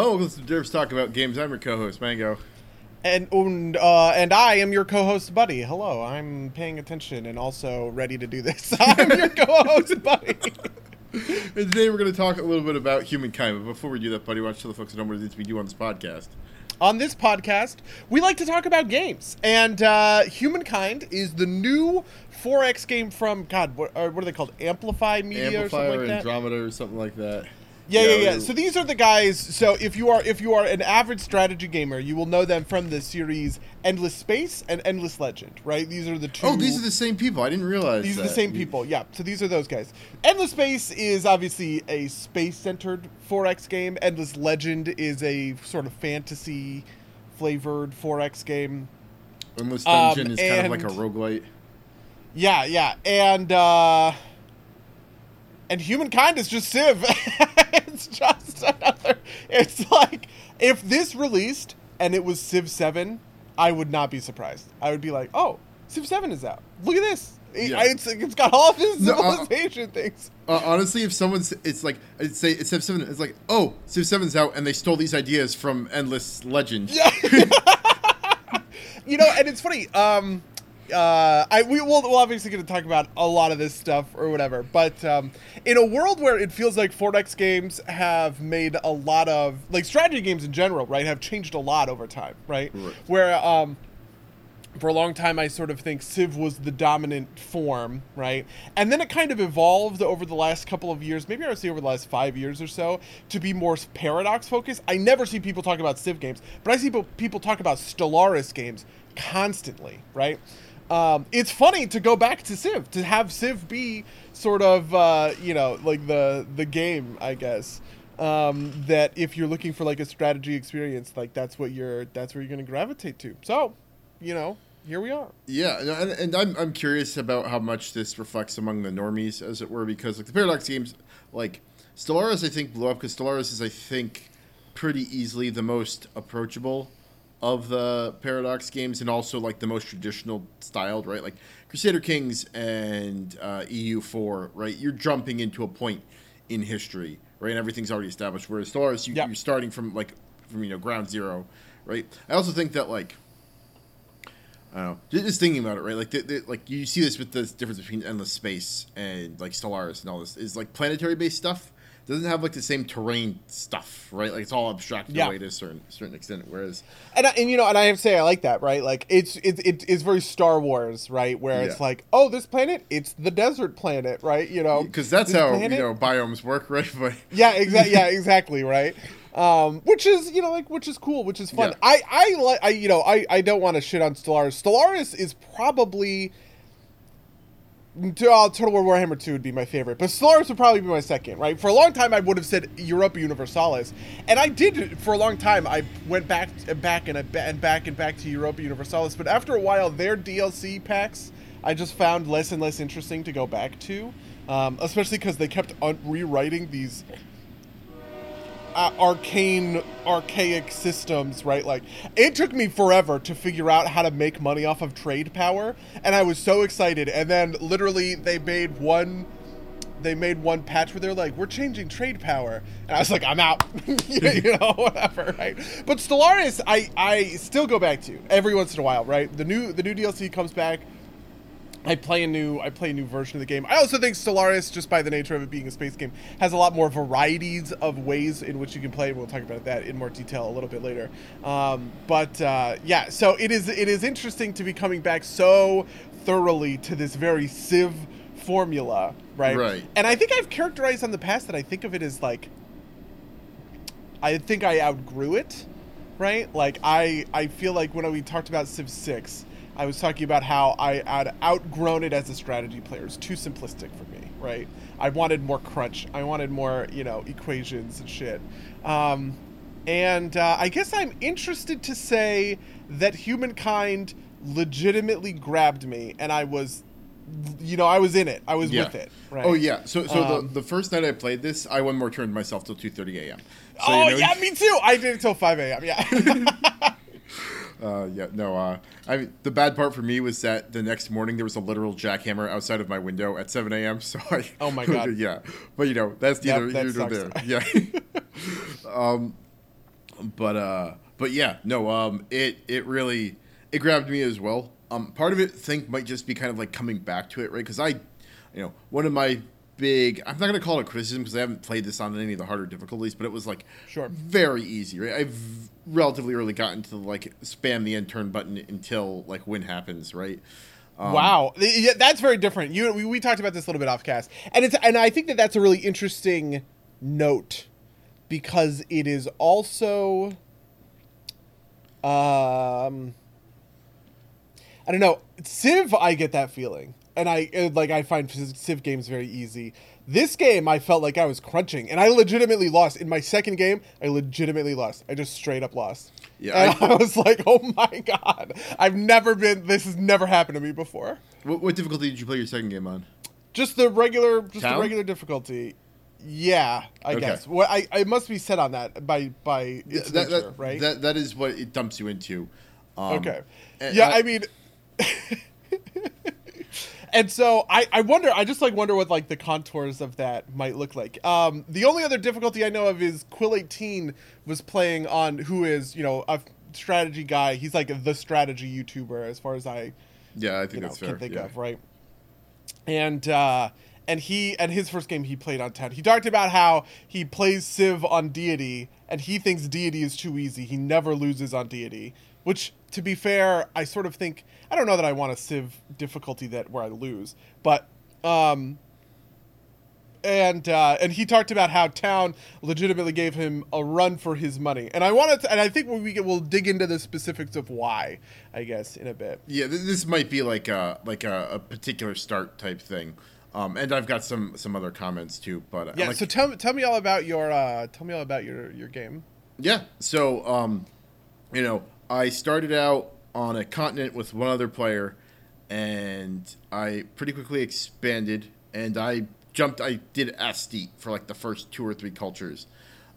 Oh, is Derps talk about games. I'm your co-host, Mango. And and, uh, and I am your co-host, Buddy. Hello, I'm paying attention and also ready to do this. I'm your co-host, Buddy. And today we're going to talk a little bit about humankind. But before we do that, Buddy, watch tell the folks at home what it is we do on this podcast? On this podcast, we like to talk about games, and uh, Humankind is the new 4X game from God. What, uh, what are they called? Amplify Media or something Amplifier, like that. Andromeda, or something like that. Yeah, yeah, yeah. So these are the guys. So if you are if you are an average strategy gamer, you will know them from the series Endless Space and Endless Legend, right? These are the two. oh, these are the same people. I didn't realize These are the same people, yeah. So these are those guys. Endless Space is obviously a space-centered 4X game. Endless Legend is a sort of fantasy-flavored 4X game. Endless Um, Dungeon is kind of like a roguelite. Yeah, yeah, and uh, and Humankind is just Civ. it's just another. It's like if this released and it was Civ Seven, I would not be surprised. I would be like, oh, Civ Seven is out. Look at this. It- Yeah. it's, it's got all of this No, uh, civilization things. Uh, honestly, if someone's, it's like, I'd say it's Civ 7, it's like, oh, Civ 7's out, and they stole these ideas from Endless Legend. Yeah. you know, and it's funny. Um, uh, I we will we'll obviously going to talk about a lot of this stuff or whatever, but um, in a world where it feels like 4X games have made a lot of like strategy games in general, right, have changed a lot over time, right? Right. Where um, for a long time I sort of think Civ was the dominant form, right? And then it kind of evolved over the last couple of years, maybe I would say over the last five years or so, to be more paradox focused. I never see people talk about Civ games, but I see people- people talk about Stellaris games constantly, right? Um, it's funny to go back to Civ, to have Civ be sort of, uh, you know, like the the game, I guess. Um, that if you're looking for like a strategy experience, like that's what you're, that's where you're to gravitate to. So, you know, here we are. Yeah, and, and I'm, I'm curious about how much this reflects among the normies, as it were, because like the Paradox games, like Stellaris, I think blew up because Stellaris is, I think, pretty easily the most approachable of the Paradox games, and also like the most traditional styled, right? Like Crusader Kings and uh, EU4, right? You're jumping into a point in history, right? And everything's already established. Whereas Stellaris, you, Yeah. you're starting from like from you know ground zero, right? I also think that like I don't know. Just, just thinking about it, right? Like, the, the, like you see this with the difference between endless space and like Stellaris and all this is like planetary based stuff doesn't have like the same terrain stuff, right? Like it's all abstracted Yeah. away to a certain certain extent. Whereas, and I, and you know, and I have to say I like that, right? Like it's it's it is very Star Wars, right? Where it's like, oh, this planet, it's the desert planet, right? You know, because that's how planet- you know biomes work, right? But Yeah, exactly. Yeah, exactly. Right. Um, which is you know like which is cool, which is fun. Yeah. I I like I you know I I don't want to shit on Stellaris. Stellaris is probably. Uh, Total War Warhammer 2 would be my favorite, but Stellaris would probably be my second, right? For a long time, I would have said Europa Universalis, and I did for a long time. I went back and back and back and back to Europa Universalis, but after a while, their DLC packs I just found less and less interesting to go back to, um, especially because they kept un- rewriting these uh, arcane, archaic systems, right? Like, it took me forever to figure out how to make money off of trade power, and I was so excited. And then, literally, they made one. They made one patch where they're like, "We're changing trade power," and I was like, "I'm out," you know, whatever, right? But Stellaris, I I still go back to every once in a while, right? The new the new DLC comes back. I play a new I play a new version of the game. I also think Stellaris, just by the nature of it being a space game, has a lot more varieties of ways in which you can play. We'll talk about that in more detail a little bit later. Um, but uh, yeah, so it is it is interesting to be coming back so thoroughly to this very Civ formula, right? Right. And I think I've characterized on the past that I think of it as like I think I outgrew it, right? Like I I feel like when we talked about Civ 6, I was talking about how I had outgrown it as a strategy player. It's too simplistic for me, right? I wanted more crunch. I wanted more, you know, equations and shit. Um, and uh, I guess I'm interested to say that humankind legitimately grabbed me, and I was, you know, I was in it. I was yeah. with it. Right? Oh yeah. So so Um, the, the first night I played this, I one more turned myself till two thirty a.m. So, oh you know, yeah, me too. I did it till 5 a.m. Yeah. Uh, yeah, no. Uh, I mean, the bad part for me was that the next morning there was a literal jackhammer outside of my window at 7 a.m. So I. Oh my God. yeah, but you know that's Yep, neither that here nor there. Yeah. um, but uh, but yeah, no, um, it it really it grabbed me as well. Um, part of it, I think, might just be kind of like coming back to it, right? Because I, you know, one of my big I'm not gonna call it a criticism because I haven't played this on any of the harder difficulties, but it was like Sure. very easy, right? I've relatively early gotten to like spam the end turn button until like win happens, right? Um, wow, yeah, that's very different. You we, we talked about this a little bit off cast, and it's and I think that that's a really interesting note because it is also, um, I don't know, Civ. I get that feeling, and I uh, like I find Civ games very easy. This game, I felt like I was crunching, and I legitimately lost. In my second game, I legitimately lost. I just straight up lost. Yeah, and I- I, was like, "Oh my god, I've never been. This has never happened to me before." What, what difficulty did you play your second game on? Just the regular, just Town? the regular difficulty. Yeah, I Okay. guess. What I, I must be set on that by by its that, nature, that, right? That that is what it dumps you into. Um, okay. and yeah, I, mean. And so I, I wonder I just like wonder what like the contours of that might look like. Um, the only other difficulty I know of is Quill eighteen was playing on who is you know a strategy guy. He's like the strategy YouTuber as far as I yeah, I think you know that's fair. can think yeah. of right and uh and he and his first game he played on Town he talked about how he plays civ on deity and he thinks deity is too easy he never loses on deity which to be fair i sort of think i don't know that i want a Civ difficulty that where i lose but um and uh, and he talked about how town legitimately gave him a run for his money, and I wanted to, and I think we we'll dig into the specifics of why, I guess, in a bit. Yeah, this might be like a like a, a particular start type thing. Um, and I've got some some other comments too, but Yeah. like, so tell me, tell me all about your, uh, tell me all about your your game. Yeah. So, um, you know, I started out on a continent with one other player, and I pretty quickly expanded, and I jumped. I did SD for like the first two or three cultures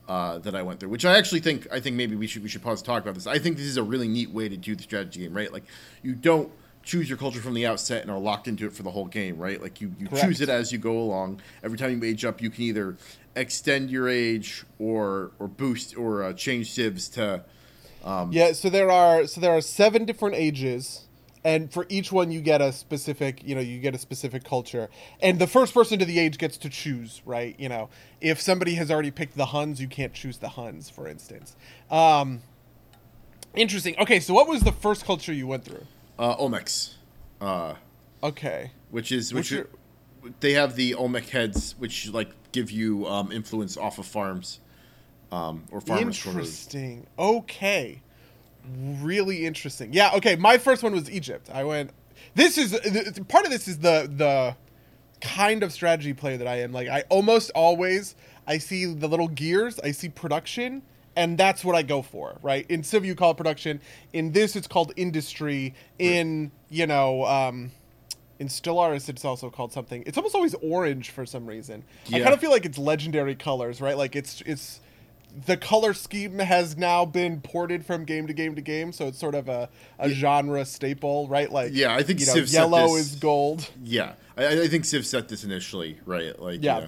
uh, that I went through, which I actually think. I think maybe we should we should pause to talk about this. I think this is a really neat way to do the strategy game, right? Like, you don't choose your culture from the outset and are locked into it for the whole game, right? Like you, you Correct. choose it as you go along. Every time you age up, you can either extend your age or or boost or uh, change civs to. Um, Yeah. So there are so there are seven different ages, and for each one you get a specific, you know, you get a specific culture, and the first person to the age gets to choose, right? You know, if somebody has already picked the Huns, you can't choose the Huns, for instance. Um, interesting. Okay, so what was the first culture you went through? uh, Olmecs, uh, Okay. which is which your- they have the Olmec heads, which like give you um, influence off of farms, um, or farmers. Interesting. Okay. Really interesting. Yeah. Okay. My first one was Egypt. I went. This is part of this is the the kind of strategy player that I am. Like I almost always I see the little gears. I see production. And that's what I go for, right? In Civ, you call it production. In this, it's called industry. In you know, um, in Stellaris, it's also called something. It's almost always orange for some reason. I kind of feel like it's legendary colors, right? Like it's it's the color scheme has now been ported from game to game to game, so it's sort of a, a genre staple, right? Like Yeah, I think you know, yellow is gold, Yeah, I, I think Civ set this initially, right? Like Yeah. yeah.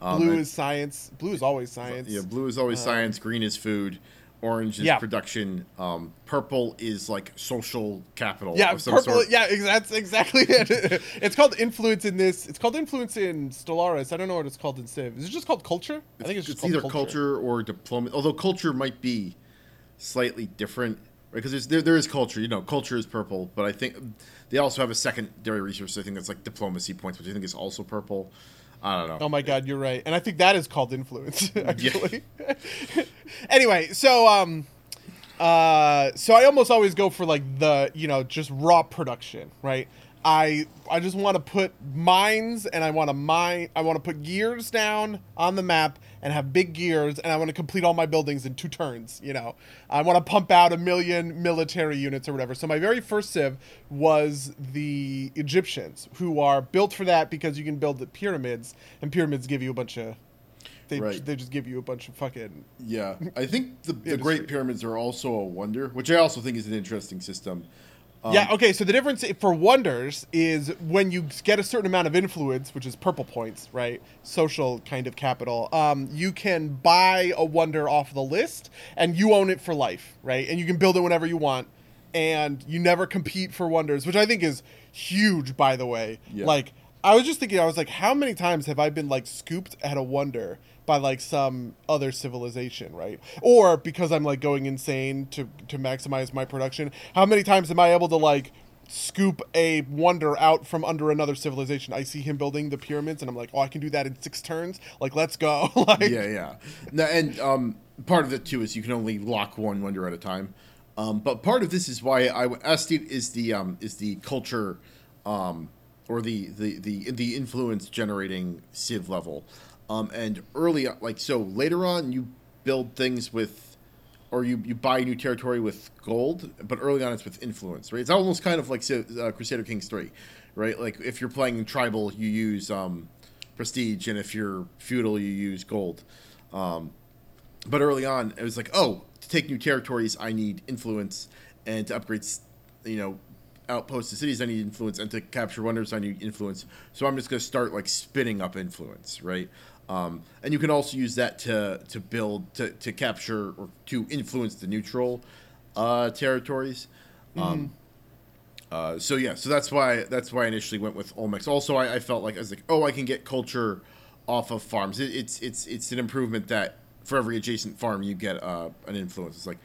Um, blue and- is science. Blue is always science. Yeah, blue is always science, green is food, orange is Yeah. production, um, purple is like social capital. Yeah, of some purple. sort. Yeah, that's exactly it. it's called influence in this. It's called influence in Stellaris. I don't know what it's called in Civ. Is it just called culture? I think it's just it's either culture. or diplomacy. Although culture might be slightly different, right? Because there there is culture. You know, culture is purple, but I think they also have a secondary resource. I think that's like diplomacy points, which I think is also purple. I don't know. Oh my god, you're right. And I think that is called influence, actually. anyway, so um uh so I almost always go for like the, you know, just raw production, right? I I just want to put mines and I want to mine I want to put gears down on the map and have big gears and I want to complete all my buildings in two turns, you know. I want to pump out a million military units or whatever. So my very first civ was the Egyptians who are built for that because you can build the pyramids and pyramids give you a bunch of they Right. they just give you a bunch of fucking Yeah, I think the, the Great Pyramids are also a wonder, which I also think is an interesting system. Yeah, okay, so the difference for wonders is when you get a certain amount of influence, which is purple points, right? Social kind of capital. Um, you can buy a wonder off the list and you own it for life, right? And you can build it whenever you want. And you never compete for wonders, which I think is huge, by the way. Yeah. Like, I was just thinking, I was like, how many times have I been like scooped at a wonder by like some other civilization, right? Or because I'm like going insane to to maximize my production, how many times am I able to like scoop a wonder out from under another civilization? I see him building the pyramids, and I'm like, oh, I can do that in six turns. Like, let's go. like, yeah, yeah. And um, part of it too is you can only lock one wonder at a time. Um, but part of this is why I asked is the um, is the culture, um, or the, the the the influence generating civ level, um, and early like so later on you build things with, or you you buy new territory with gold, but early on it's with influence, right? It's almost kind of like uh, Crusader Kings three, right? Like if you're playing tribal, you use um, prestige, and if you're feudal, you use gold. Um, but early on, it was like, oh, to take new territories, I need influence, and to upgrade, you know, outposts to cities, I need influence, and to capture wonders, I need influence. So I'm just going to start like spinning up influence, right? Um, and you can also use that to to build to to capture or to influence the neutral uh, territories. Um, uh, so yeah, so that's why that's why I initially went with Olmecs. Also, I, I felt like I was like, oh, I can get culture off of farms. It, it's it's it's an improvement that for every adjacent farm you get uh, an influence. It's like,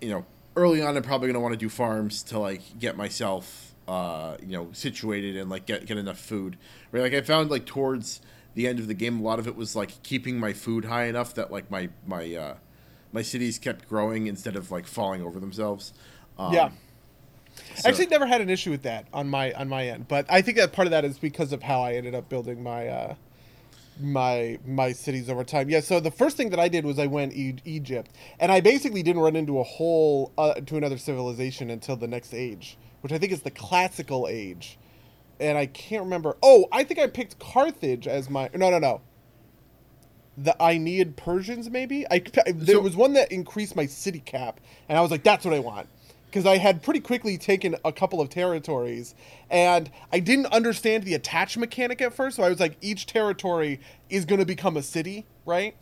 you know, early on I'm probably gonna want to do farms to like get myself uh, you know situated and like get get enough food. Right, like I found like towards the end of the game, a lot of it was like keeping my food high enough that like my my uh, my cities kept growing instead of like falling over themselves. Um, yeah. so- I actually never had an issue with that on my on my end, but I think that part of that is because of how I ended up building my uh, my my cities over time. Yeah. So the first thing that I did was I went e- Egypt, and I basically didn't run into a whole uh, to another civilization until the next age, which I think is the classical age, and I can't remember. Oh, I think I picked Carthage as my no no no. The Achaemenid Persians, maybe. I there So- was one that increased my city cap, and I was like, "That's what I want." Because I had pretty quickly taken a couple of territories, and I didn't understand the attach mechanic at first. So I was like, each territory is going to become a city, right?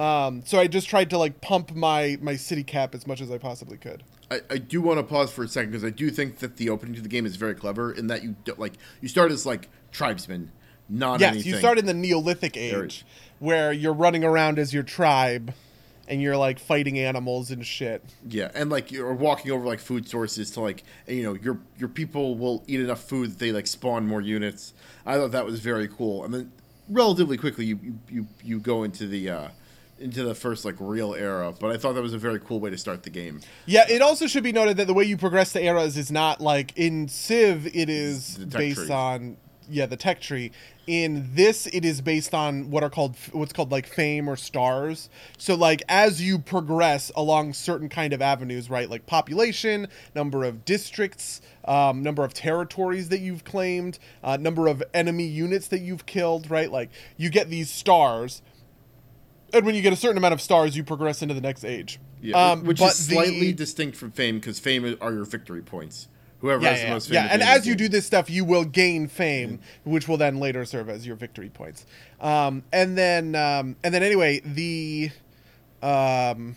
Um, so I just tried to like pump my my city cap as much as I possibly could. I, I do want to pause for a second because I do think that the opening to the game is very clever in that you do, like you start as like tribesmen, not yes, anything. you start in the Neolithic age, where you're running around as your tribe, and you're like fighting animals and shit. yeah, and like you're walking over like food sources to like you know your your people will eat enough food that they like spawn more units. I thought that was very cool, and then relatively quickly you you you, you go into the uh, into the first like real era. But I thought that was a very cool way to start the game. Yeah, it also should be noted that the way you progress the eras is not like in Civ. It is based on yeah the tech tree. In this, it is based on what are called what's called like fame or stars. So like as you progress along certain kind of avenues, right? Like population, number of districts, um, number of territories that you've claimed, uh, number of enemy units that you've killed, right? Like you get these stars. And when you get a certain amount of stars, you progress into the next age. Yeah, Um, which is slightly the- distinct from fame because fame are your victory points. Whoever yeah, has the most fame. yeah. and as you do this stuff, you will gain fame, which will then later serve as your victory points. Um, and then, um, and then anyway, the, um,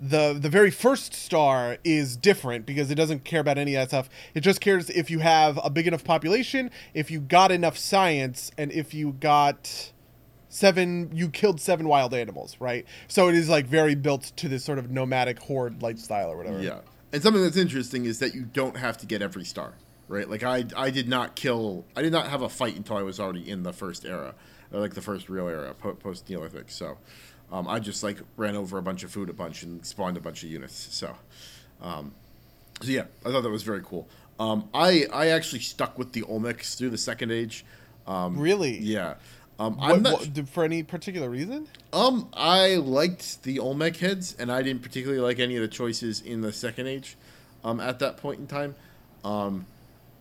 the the very first star is different because it doesn't care about any of that stuff. It just cares if you have a big enough population, if you got enough science, and if you got seven you killed seven wild animals right so it is like very built to this sort of nomadic horde lifestyle or whatever Yeah, and something that's interesting is that you don't have to get every star, right? Like I, I did not kill, I did not have a fight until I was already in the first era, like the first real era, po- post Neolithic. So, um, I just like ran over a bunch of food a bunch and spawned a bunch of units. So, um, so yeah, I thought that was very cool. Um, I, I actually stuck with the Olmecs through the second age. Um, really yeah. Um, What- I'm not. what- for any particular reason Um, I liked the Olmec heads, and I didn't particularly like any of the choices in the second age. Um, at that point in time, um,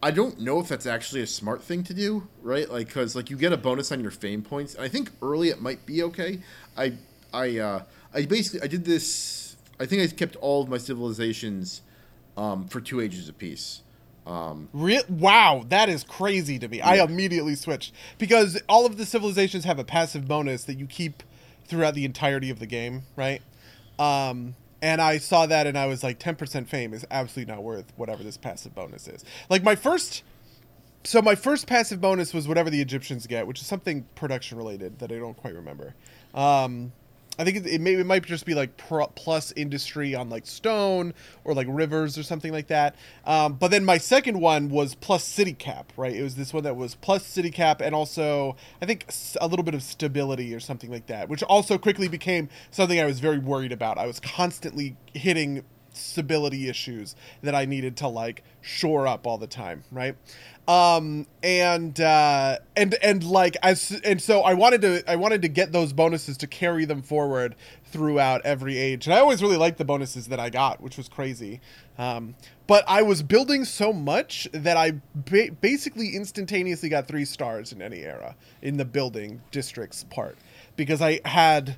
I don't know if that's actually a smart thing to do, right? Like, cause like you get a bonus on your fame points. And I think early it might be okay. I, I, uh, I basically I did this. I think I kept all of my civilizations um, for two ages apiece. Um, wow, that is crazy to me. I immediately switched because all of the civilizations have a passive bonus that you keep throughout the entirety of the game, right? Um, and I saw that and I was like, 10% fame is absolutely not worth whatever this passive bonus is. Like my first, so my first passive bonus was whatever the Egyptians get, which is something production related that I don't quite remember. Um, I think it, it, may, it might just be like pro, plus industry on like stone or like rivers or something like that. Um, but then my second one was plus city cap, right? It was this one that was plus city cap and also I think a little bit of stability or something like that, which also quickly became something I was very worried about. I was constantly hitting stability issues that I needed to like shore up all the time, right? Um and uh and and like as and so i wanted to i wanted to get those bonuses to carry them forward throughout every age. And i always really liked the bonuses that i got which was crazy. Um but i was building so much that i ba- basically instantaneously got three stars in any era in the building districts part. Because i had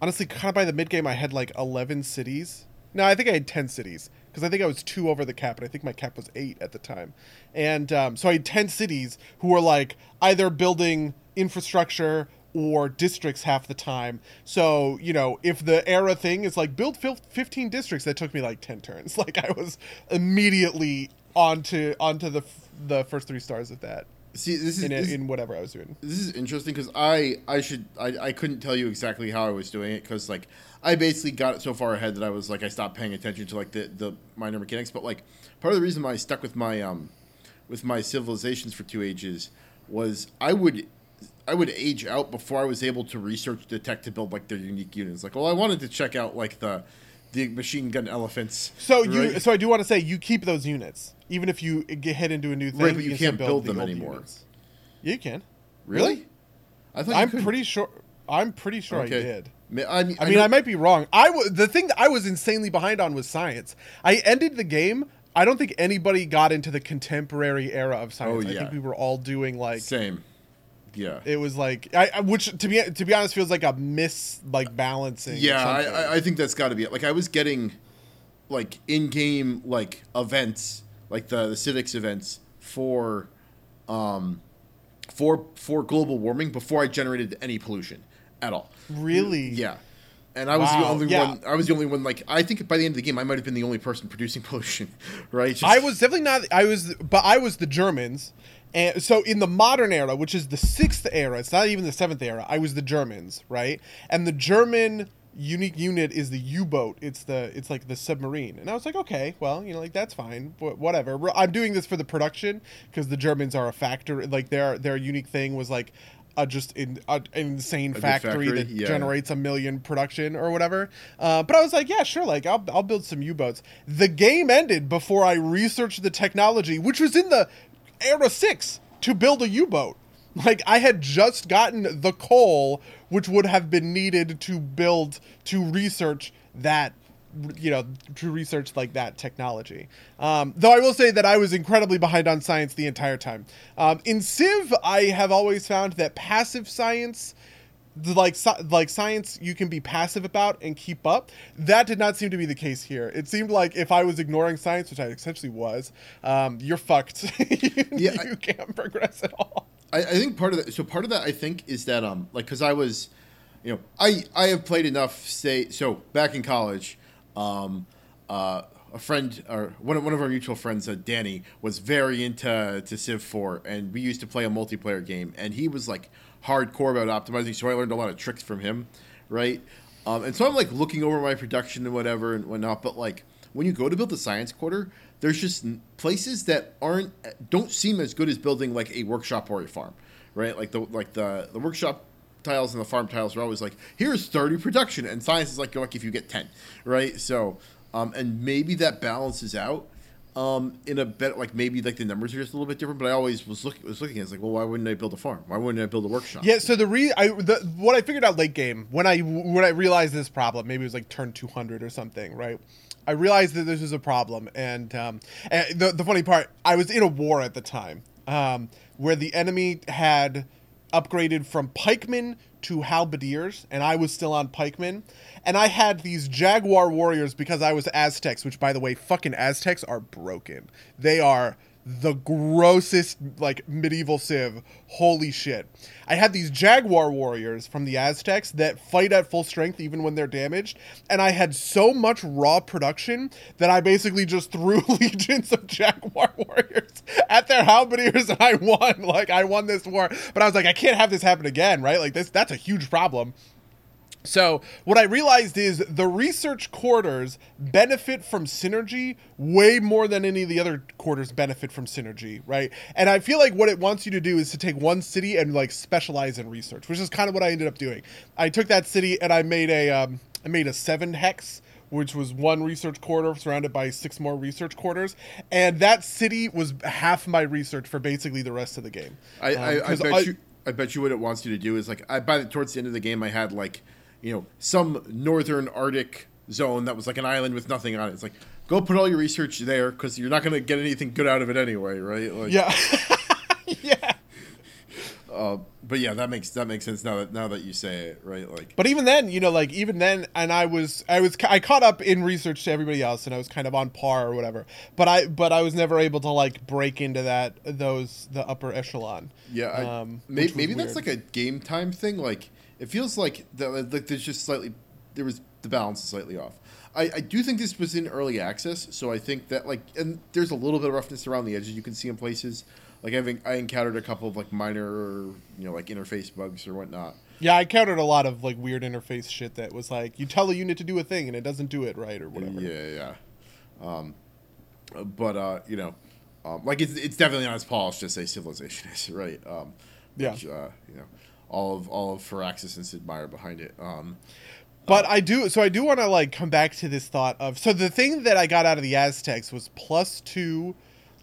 honestly kind of by the mid game i had like 11 cities. No i think i had 10 cities because I think I was two over the cap, and I think my cap was eight at the time. And um, so I had 10 cities who were like either building infrastructure or districts half the time. So, you know, if the era thing is like build 15 districts, that took me like 10 turns. Like I was immediately onto onto the the first three stars of that. See, this is in, this, in whatever I was doing. This is interesting because I I should I, I couldn't tell you exactly how I was doing it because like I basically got it so far ahead that I was like I stopped paying attention to like the the minor mechanics. But like part of the reason why I stuck with my um with my civilizations for two ages was I would I would age out before I was able to research the tech to build like their unique units. Like, well, I wanted to check out like the the machine gun elephants. So right? you so I do want to say you keep those units even if you get head into a new thing. Right, but you, you can't build, build them anymore. Units. You can. Really? I thought I'm pretty sure. I'm pretty sure okay. I did. I mean, I, mean, I might be wrong. I w- the thing that I was insanely behind on was science. I ended the game. I don't think anybody got into the contemporary era of science. Oh, yeah. I think we were all doing like same. Yeah, it was like I, which to be to be honest feels like a miss like balancing. Yeah, I, I think that's got to be it. Like I was getting like in game like events, like the the civics events for, um, for for global warming before I generated any pollution at all. Really? Yeah. And I was wow. the only yeah. one. I was the only one. Like I think by the end of the game, I might have been the only person producing pollution, right? Just... I was definitely not. I was, but I was the Germans, and so in the modern era, which is the sixth era, it's not even the seventh era. I was the Germans, right? And the German unique unit is the U-boat. It's the it's like the submarine. And I was like, okay, well, you know, like that's fine, but whatever. I'm doing this for the production because the Germans are a factor. Like their their unique thing was like a just in, a, an insane factory, factory, that yeah. generates a million production or whatever. Uh, but I was like, yeah, sure, like I'll, I'll build some U-boats. The game ended before I researched the technology, which was in the Era Six to build a U-boat. Like I had just gotten the coal, which would have been needed to build to research that you know to research like that technology um, though i will say that i was incredibly behind on science the entire time um, in civ i have always found that passive science like like science you can be passive about and keep up. That did not seem to be the case here. It seemed like if i was ignoring science which i essentially was um, you're fucked. You, yeah, you I, can't progress at all. I, I think part of that so part of that i think is that um like because i was you know i i have played enough say so back in college um, uh, a friend or one of, one of our mutual friends, uh, Danny, was very into to Civ 4, and we used to play a multiplayer game, and he was like hardcore about optimizing. So I learned a lot of tricks from him, right? Um, and so I'm like looking over my production and whatever and whatnot. But like when you go to build the science quarter, there's just places that aren't don't seem as good as building like a workshop or a farm, right? Like the like the the workshop tiles and the farm tiles are always like, here's 30 production, and science is like, you're like if you get 10, right? So, um, and maybe that balances out um, in a bit, like maybe like the numbers are just a little bit different. But I always was looking was looking at it's like, well, why wouldn't I build a farm? Why wouldn't I build a workshop? Yeah. So the re I the what I figured out late game when I when I realized this problem, maybe it was like turn 200 or something, right? I realized that this was a problem, and, um, and the the funny part, I was in a war at the time, um, where the enemy had upgraded from pikemen to halberdiers, and I was still on pikemen. And I had these jaguar warriors because I was Aztecs, which, by the way, fucking Aztecs are broken. They are the grossest like medieval civ. Holy shit. I had these jaguar warriors from the Aztecs that fight at full strength even when they're damaged, and I had so much raw production that I basically just threw legions of jaguar warriors at their halberdiers and I won. Like I won this war, but I was like I can't have this happen again, right? Like this that's a huge problem. So, what I realized is the research quarters benefit from synergy way more than any of the other quarters benefit from synergy, right? And I feel like what it wants you to do is to take one city and like specialize in research, which is kind of what I ended up doing. I took that city and I made a um, I made a seven hex which was one research quarter surrounded by six more research quarters, and that city was half my research for basically the rest of the game. I, Um, I, I 'cause bet I- you. I bet you what it wants you to do is like I by the towards the end of the game I had like you know some northern Arctic zone that was like an island with nothing on it. It's like go put all your research there because you're not going to get anything good out of it anyway, right? Like, Yeah. yeah. Uh, but yeah, that makes that makes sense now that now that you say it, right? Like But even then, you know, like even then, and I was, I was, I caught up in research to everybody else, and I was kind of on par or whatever. But I, but I was never able to like break into that those the upper echelon. Yeah, I, Um, maybe, maybe that's like a game time thing. Like it feels like that. Like there's just slightly there was the balance is slightly off. I, I do think this was in early access, so I think that like and there's a little bit of roughness around the edges you can see in places. Like I think I encountered a couple of like minor, you know, like interface bugs or whatnot. Yeah, I encountered a lot of like weird interface shit that was like you tell a unit to do a thing and it doesn't do it right or whatever. Yeah, yeah. Um, but uh, you know, um, like it's it's definitely not as polished as say Civilization is, right? Um, Yeah. Which, uh, you know, all of all of Firaxis and Sid Meier behind it. Um, But I do so I do want to like come back to this thought of so the thing that I got out of the Aztecs was plus 2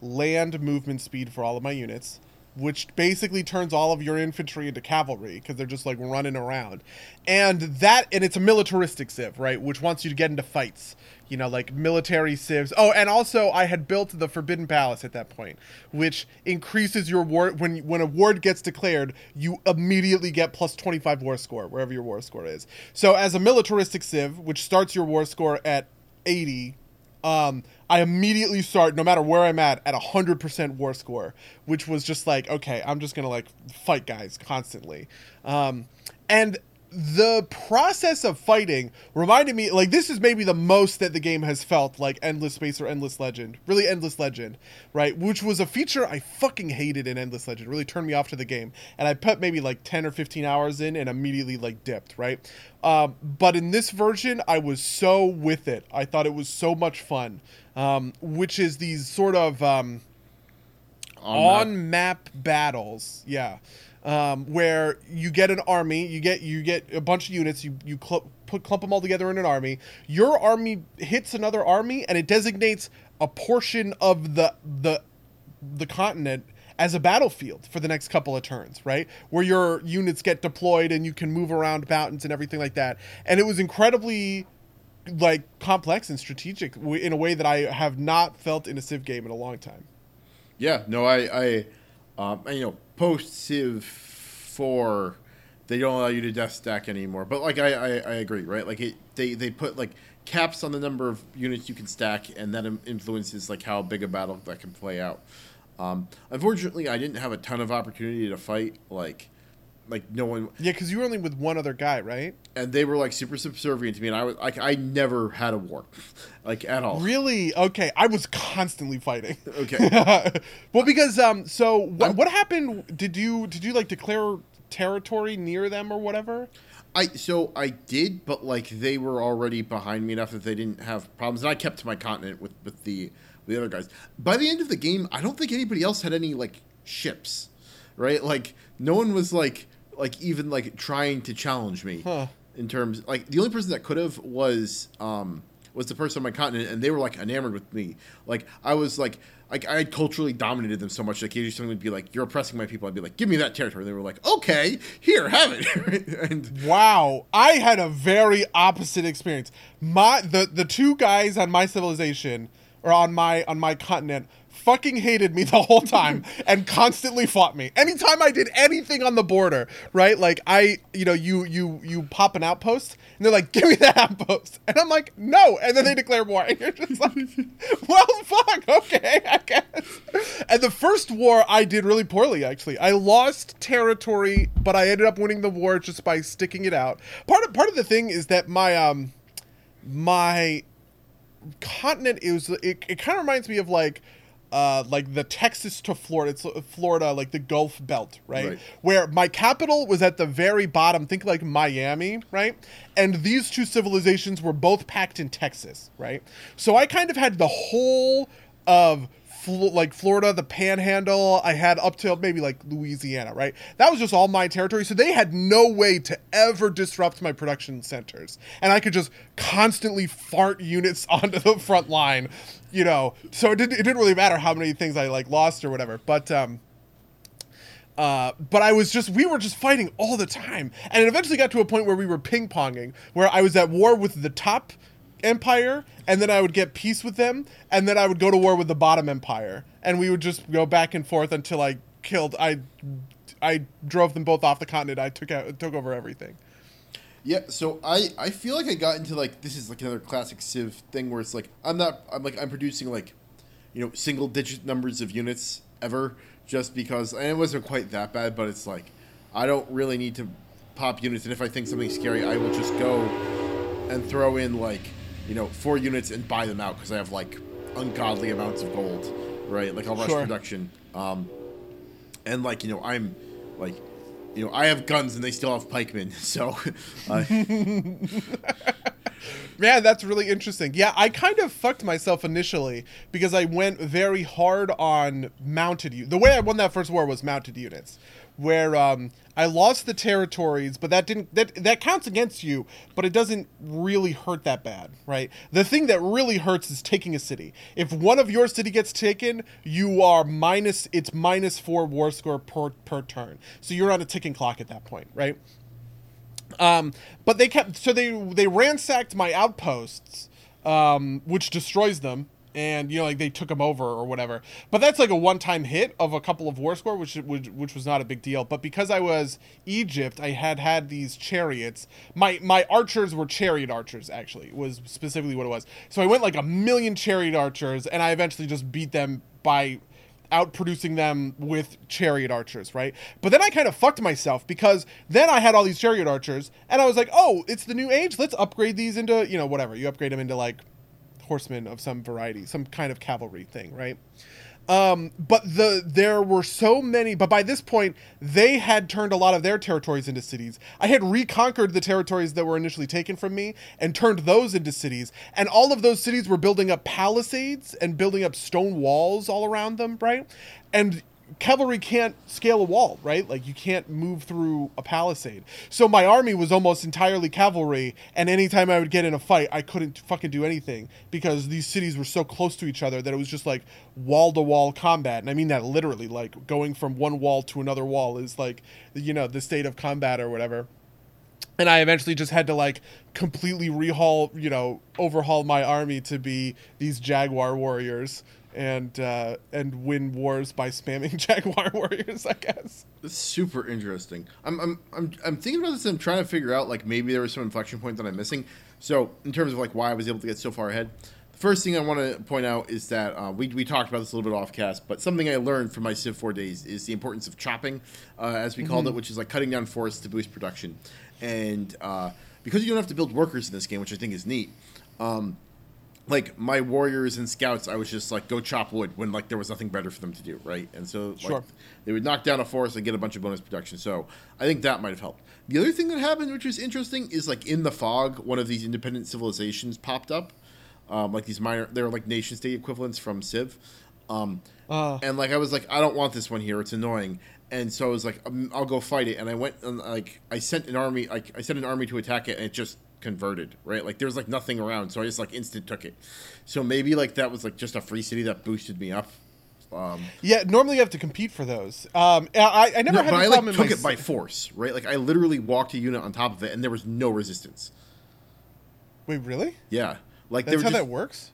land movement speed for all of my units, which basically turns all of your infantry into cavalry because they're just like running around. And that and it's a militaristic civ, right, which wants you to get into fights. You know, like military civs. Oh, and also I had built the Forbidden Palace at that point, which increases your war when when a ward gets declared, you immediately get plus 25 war score wherever your war score is. So as a militaristic civ, which starts your war score at 80, um, I immediately start, no matter where I'm at, at a hundred percent war score, which was just like, okay, I'm just gonna like fight guys constantly, um, and the process of fighting reminded me like this is maybe the most that the game has felt like endless space or endless legend really endless legend right which was a feature i fucking hated in endless legend really turned me off to the game and i put maybe like 10 or 15 hours in and immediately like dipped right? Um, but in this version i was so with it. I thought it was so much fun um, which is these sort of um, on map battles yeah um, where you get an army you get you get a bunch of units you you cl- put clump them all together in an army your army hits another army and it designates a portion of the the the continent as a battlefield for the next couple of turns, right? Where your units get deployed and you can move around mountains and everything like that. And it was incredibly like complex and strategic in a way that I have not felt in a Civ game in a long time. Yeah, no, I, I, um, you know, post Civ four, they don't allow you to death stack anymore. But like, I, I, I agree, right? Like, it, they, they put like caps on the number of units you can stack, and that influences like how big a battle that can play out. Um, unfortunately, I didn't have a ton of opportunity to fight. Like, like no one, Yeah, because you were only with one other guy, right? and they were like super subservient to me, and I was like, I never had a war, like at all. Really? Okay, I was constantly fighting. Okay. well, because um, so what, what happened? Did you did you like declare territory near them or whatever? I so I did, but like they were already behind me enough that they didn't have problems, and I kept to my continent with with the with the other guys. By the end of the game, I don't think anybody else had any like ships, right? Like no one was like like even like trying to challenge me Huh. in terms like the only person that could have was um was the person on my continent, and they were like enamored with me. Like I was like. Like I had culturally dominated them so much that occasionally someone would be like, "You're oppressing my people." I'd be like, "Give me that territory." And they were like, "Okay, here, have it." and Wow, I had a very opposite experience. My the the two guys on my civilization or on my on my continent fucking hated me the whole time and constantly fought me. Anytime I did anything on the border, right? Like I, you know, you you you pop an outpost and they're like, "Give me that outpost," and I'm like, "No," and then they declare war, and you're just like, "Well, fuck, okay, I guess." And the first war I did really poorly. Actually, I lost territory, but I ended up winning the war just by sticking it out. Part of part of the thing is that my um my continent is it, it kind of reminds me of like uh, like the Texas to Florida, it's uh, Florida, like the Gulf Belt, right? Right. Where my capital was at the very bottom, think like Miami, right? And these two civilizations were both packed in Texas, right? So I kind of had the whole of Fl- like Florida, the Panhandle. I had up till maybe like Louisiana, right? That was just all my territory. So they had no way to ever disrupt my production centers, and I could just constantly fart units onto the front line, you know. So it didn't, it didn't really matter how many things I like lost or whatever. But um, uh, but I was just, we were just fighting all the time. And it eventually got to a point where we were ping ponging, where I was at war with the top empire, and then I would get peace with them, and then I would go to war with the bottom empire. And we would just go back and forth until I killed, I, I drove them both off the continent. I took out, took over everything. Yeah, so I I feel like I got into like this is like another classic Civ thing where it's like I'm not I'm like I'm producing like you know single digit numbers of units ever just because and it wasn't quite that bad but it's like I don't really need to pop units and if I think something's scary I will just go and throw in like you know four units and buy them out because I have like ungodly amounts of gold right like I'll rush Sure. production um and like you know I'm like you know I have guns and they still have pikemen so uh, Man, that's really interesting. Yeah, I kind of fucked myself initially because I went very hard on mounted units. The way I won that first war was mounted units, where um, I lost the territories, but that didn't that that counts against you, but it doesn't really hurt that bad, right? The thing that really hurts is taking a city. If one of your city gets taken, you are minus it's minus four war score per per turn, so you're on a ticking clock at that point, right? Um, but they kept so they they ransacked my outposts, um, which destroys them, and you know like they took them over or whatever. But that's like a one time hit of a couple of war score, which which which was not a big deal. But because I was Egypt, I had had these chariots. My my archers were chariot archers. Actually, was specifically what it was. So I went like a million chariot archers, and I eventually just beat them by outproducing them with chariot archers, right? But then I kind of fucked myself because then I had all these chariot archers and I was like, "Oh, it's the new age. Let's upgrade these into, you know, whatever. You upgrade them into like horsemen of some variety, some kind of cavalry thing, right?" Um, but the there were so many. But by this point, they had turned a lot of their territories into cities. I had reconquered the territories that were initially taken from me and turned those into cities. And all of those cities were building up palisades and building up stone walls all around them, right? And cavalry can't scale a wall, right? Like you can't move through a palisade. So my army was almost entirely cavalry, and anytime I would get in a fight, I couldn't fucking do anything because these cities were so close to each other that it was just like wall to wall combat. And I mean that literally, like going from one wall to another wall is like, you know, the state of combat or whatever and I eventually just had to like completely rehaul, you know, overhaul my army to be these Jaguar warriors and uh, and win wars by spamming Jaguar warriors, I guess. That's super interesting. I'm, I'm, I'm, I'm thinking about this and I'm trying to figure out, like, maybe there was some inflection point that I'm missing. So, in terms of, like, why I was able to get so far ahead, the first thing I want to point out is that uh, we, we talked about this a little bit off cast, but something I learned from my Civ 4 days is the importance of chopping, uh, as we called it, which is like cutting down forests to boost production. And uh, because you don't have to build workers in this game, which I think is neat, um, like my warriors and scouts, I was just like go chop wood when like there was nothing better for them to do, right? And so like, Sure. they would knock down a forest and get a bunch of bonus production. So I think that might have helped. The other thing that happened, which was interesting, is like in the fog, one of these independent civilizations popped up, um, like these minor, they're like nation state equivalents from Civ, um, Uh. and like I was like, I don't want this one here; it's annoying. And so I was like, um, I'll go fight it. And I went and like I sent an army, like I sent an army to attack it, and it just converted, right? Like there was like nothing around, so I just like instant took it. So maybe like that was like just a free city that boosted me up. Um, Yeah, normally you have to compete for those. Um, I, I never no, had but a I problem like took my it by force, right? Like I literally walked a unit on top of it, and there was no resistance. Wait, really? Yeah, like That's how were that just, works.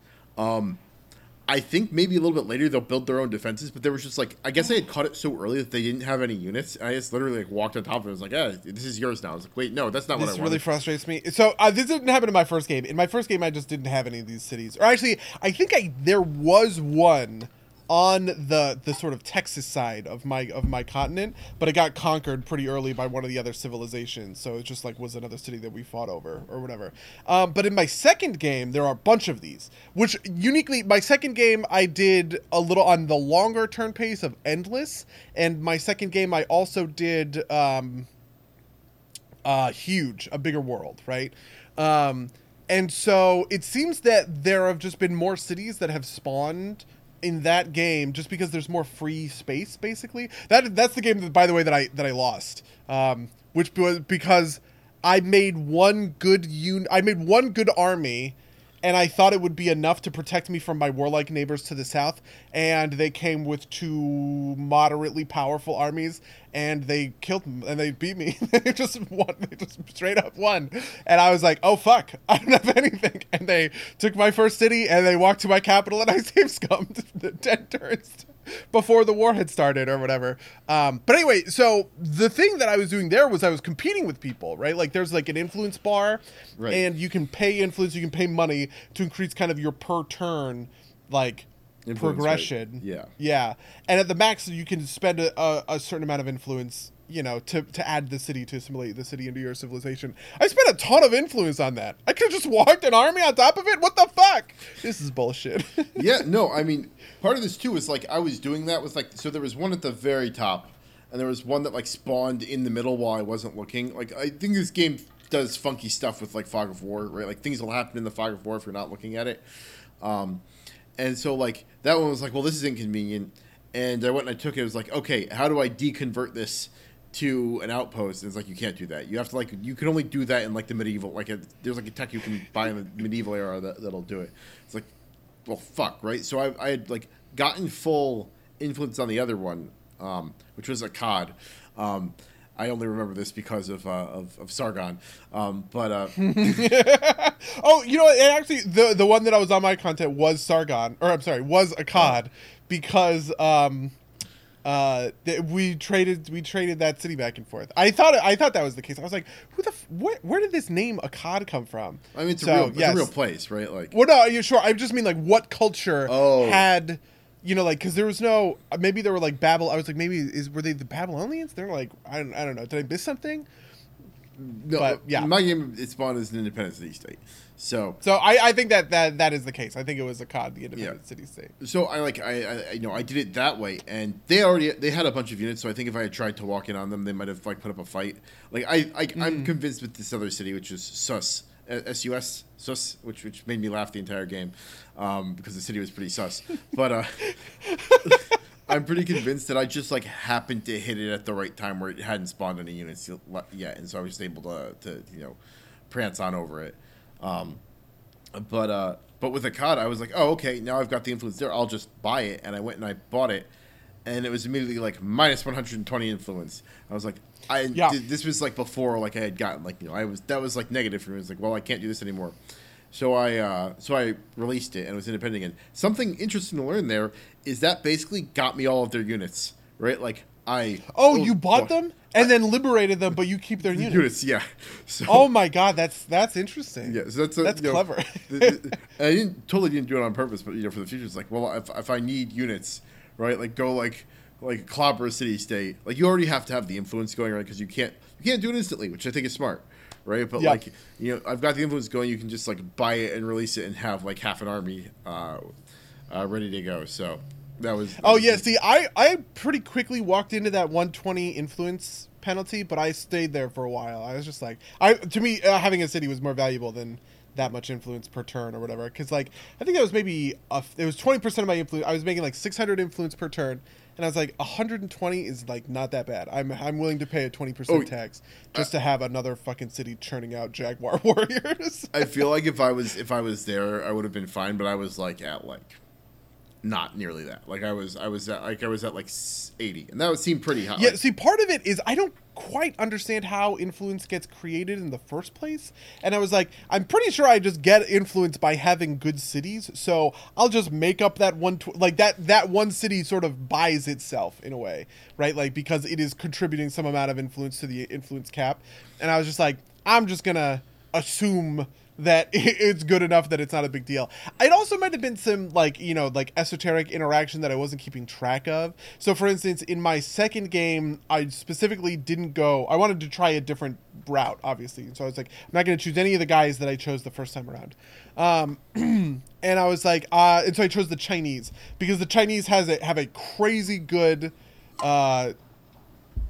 I think maybe a little bit later they'll build their own defenses, but there was just like I guess I had caught it so early that they didn't have any units. And I just literally like walked on top of it. I was like, "Yeah, this is yours now." I was like, "Wait, no, that's not This what I really wanted." frustrates me. So uh, this didn't happen in my first game. In my first game, I just didn't have any of these cities. Or actually, I think I there was one on the the sort of Texas side of my of my continent, but it got conquered pretty early by one of the other civilizations. So it just like was another city that we fought over or whatever. Um, but in my second game, there are a bunch of these, which uniquely my second game I did a little on the longer turn pace of Endless, and my second game I also did. Um, uh, huge, a bigger world, right? Um, and so it seems that there have just been more cities that have spawned in that game just because there's more free space basically. That that's the game that by the way that i that i lost um which was because i made one good un i made one good army and I thought it would be enough to protect me from my warlike neighbors to the south. And they came with two moderately powerful armies, and they killed me, and they beat me. they just won. They just straight up won. And I was like, "Oh fuck, I don't have anything." And they took my first city, and they walked to my capital, and I save scummed the ten turns before the war had started or whatever. Um, but anyway, so the thing that I was doing there was I was competing with people, right? Like there's like an influence bar, Right. and you can pay influence, you can pay money to increase kind of your per turn, like Influence progression. rate, yeah. yeah. And at the max, you can spend a, a, a certain amount of influence. You know, to, to add the city to assimilate the city into your civilization. I spent a ton of influence on that. I could have just walked an army on top of it. What the fuck? This is bullshit. yeah, no, I mean, part of this too is like I was doing that with like so there was one at the very top, and there was one that like spawned in the middle while I wasn't looking. Like I think this game does funky stuff with like fog of war, right? Like things will happen in the fog of war if you're not looking at it. Um, and so like that one was like, well, this is inconvenient, and I went and I took it. It was like, okay, how do I deconvert this? To an outpost, and it's like you can't do that. You have to like you can only do that in like the medieval. Like a, there's like a tech you can buy in the medieval era that, that'll do it. It's like well, fuck, right? So I, I had like gotten full influence on the other one, um, which was Akkad. Um, I only remember this because of uh, of, of Sargon, um, but uh, oh, you know what? Actually, the the one that I was on my content was Sargon, or I'm sorry, was Akkad because um, uh, th- we traded we traded that city back and forth. I thought I thought that was the case. I was like, who the f- where, where did this name Akkad come from? I mean it's a So, real it's yes. a real place, right? Like Well, no, you sure? I just mean like what culture Oh. had. You know, like, because there was no, maybe there were like Babel. I was like, maybe is were they the Babylonians? They're like, I don't, I don't know. Did I miss something? No, but, yeah. my game it spawned as an independent city state. So So I, I think that, that that is the case. I think it was Akkad, the independent Yeah. city state. so I like I, I you know I did it that way, and they already they had a bunch of units. So I think if I had tried to walk in on them, they might have like put up a fight. Like I, I Mm. I'm convinced with this other city, which is Sus. S U S sus, which which made me laugh the entire game, um, because the city was pretty sus. But uh, I'm pretty convinced that I just like happened to hit it at the right time where it hadn't spawned any units yet, and so I was able to to you know prance on over it. Um, but uh, but with Akkad, I was like, oh, okay, now I've got the influence there. I'll just buy it, and I went and I bought it, and it was immediately like minus 120 influence. I was like, I Yeah. th- this was like before like I had gotten like you know I was that was like negative for me. It was like, well, I can't do this anymore. So I uh, so I released it and it was independent again. Something interesting to learn there is that basically got me all of their units, right? Like I Oh, you bought them and then liberated them, but you keep their units. units, yeah. So, Oh my god, that's that's interesting. Yeah, so that's a, That's know, clever. the- the- I didn't totally didn't do it on purpose, but you know, for the future, it's like, well, if, if I need units, right, like go like like clobber a city state, like you already have to have the influence going, right? Because you can't you can't do it instantly, which I think is smart, right? But Yeah. like you know, I've got the influence going, you can just like buy it and release it and have like half an army uh, uh, ready to go. So that was. that Oh was yeah, see, I I pretty quickly walked into that 120 influence penalty, but I stayed there for a while. I was just like, I to me uh, having a city was more valuable than that much influence per turn or whatever. Because like I think that was maybe a, it was 20 percent of my influence. I was making like 600 influence per turn. And I was like, 120 is like not that bad. I'm I'm willing to pay a 20 Oh, percent tax just to have another fucking city churning out Jaguar warriors. I feel like if I was if I was there, I would have been fine. But I was like at like not nearly that. Like I was, I was at like I was at like eighty, and that would seem pretty high. Yeah, see, part of it is I don't quite understand how influence gets created in the first place, and I was like, I'm pretty sure I just get influence by having good cities, so I'll just make up that one, tw- like that that one city sort of buys itself in a way, right? Like because it is contributing some amount of influence to the influence cap, and I was just like, I'm just gonna assume that it's good enough that it's not a big deal. It also might have been some like you know like esoteric interaction that I wasn't keeping track of. So for instance, in my second game, I specifically didn't go. I wanted to try a different route, obviously. So I was like, I'm not going to choose any of the guys that I chose the first time around. Um, and I was like, uh, and so I chose the Chinese because the Chinese has a, have a crazy good uh,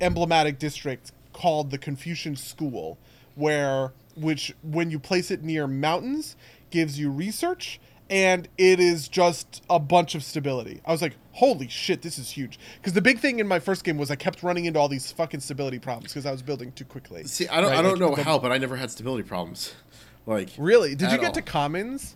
emblematic district called the Confucian School, where which when you place it near mountains gives you research and it is just a bunch of stability. I was like, holy shit, this is huge. Because the big thing in my first game was I kept running into all these fucking stability problems because I was building too quickly. See, I don't, right? I don't like, know the, how, but I never had stability problems. Like really, did you get all. to commons?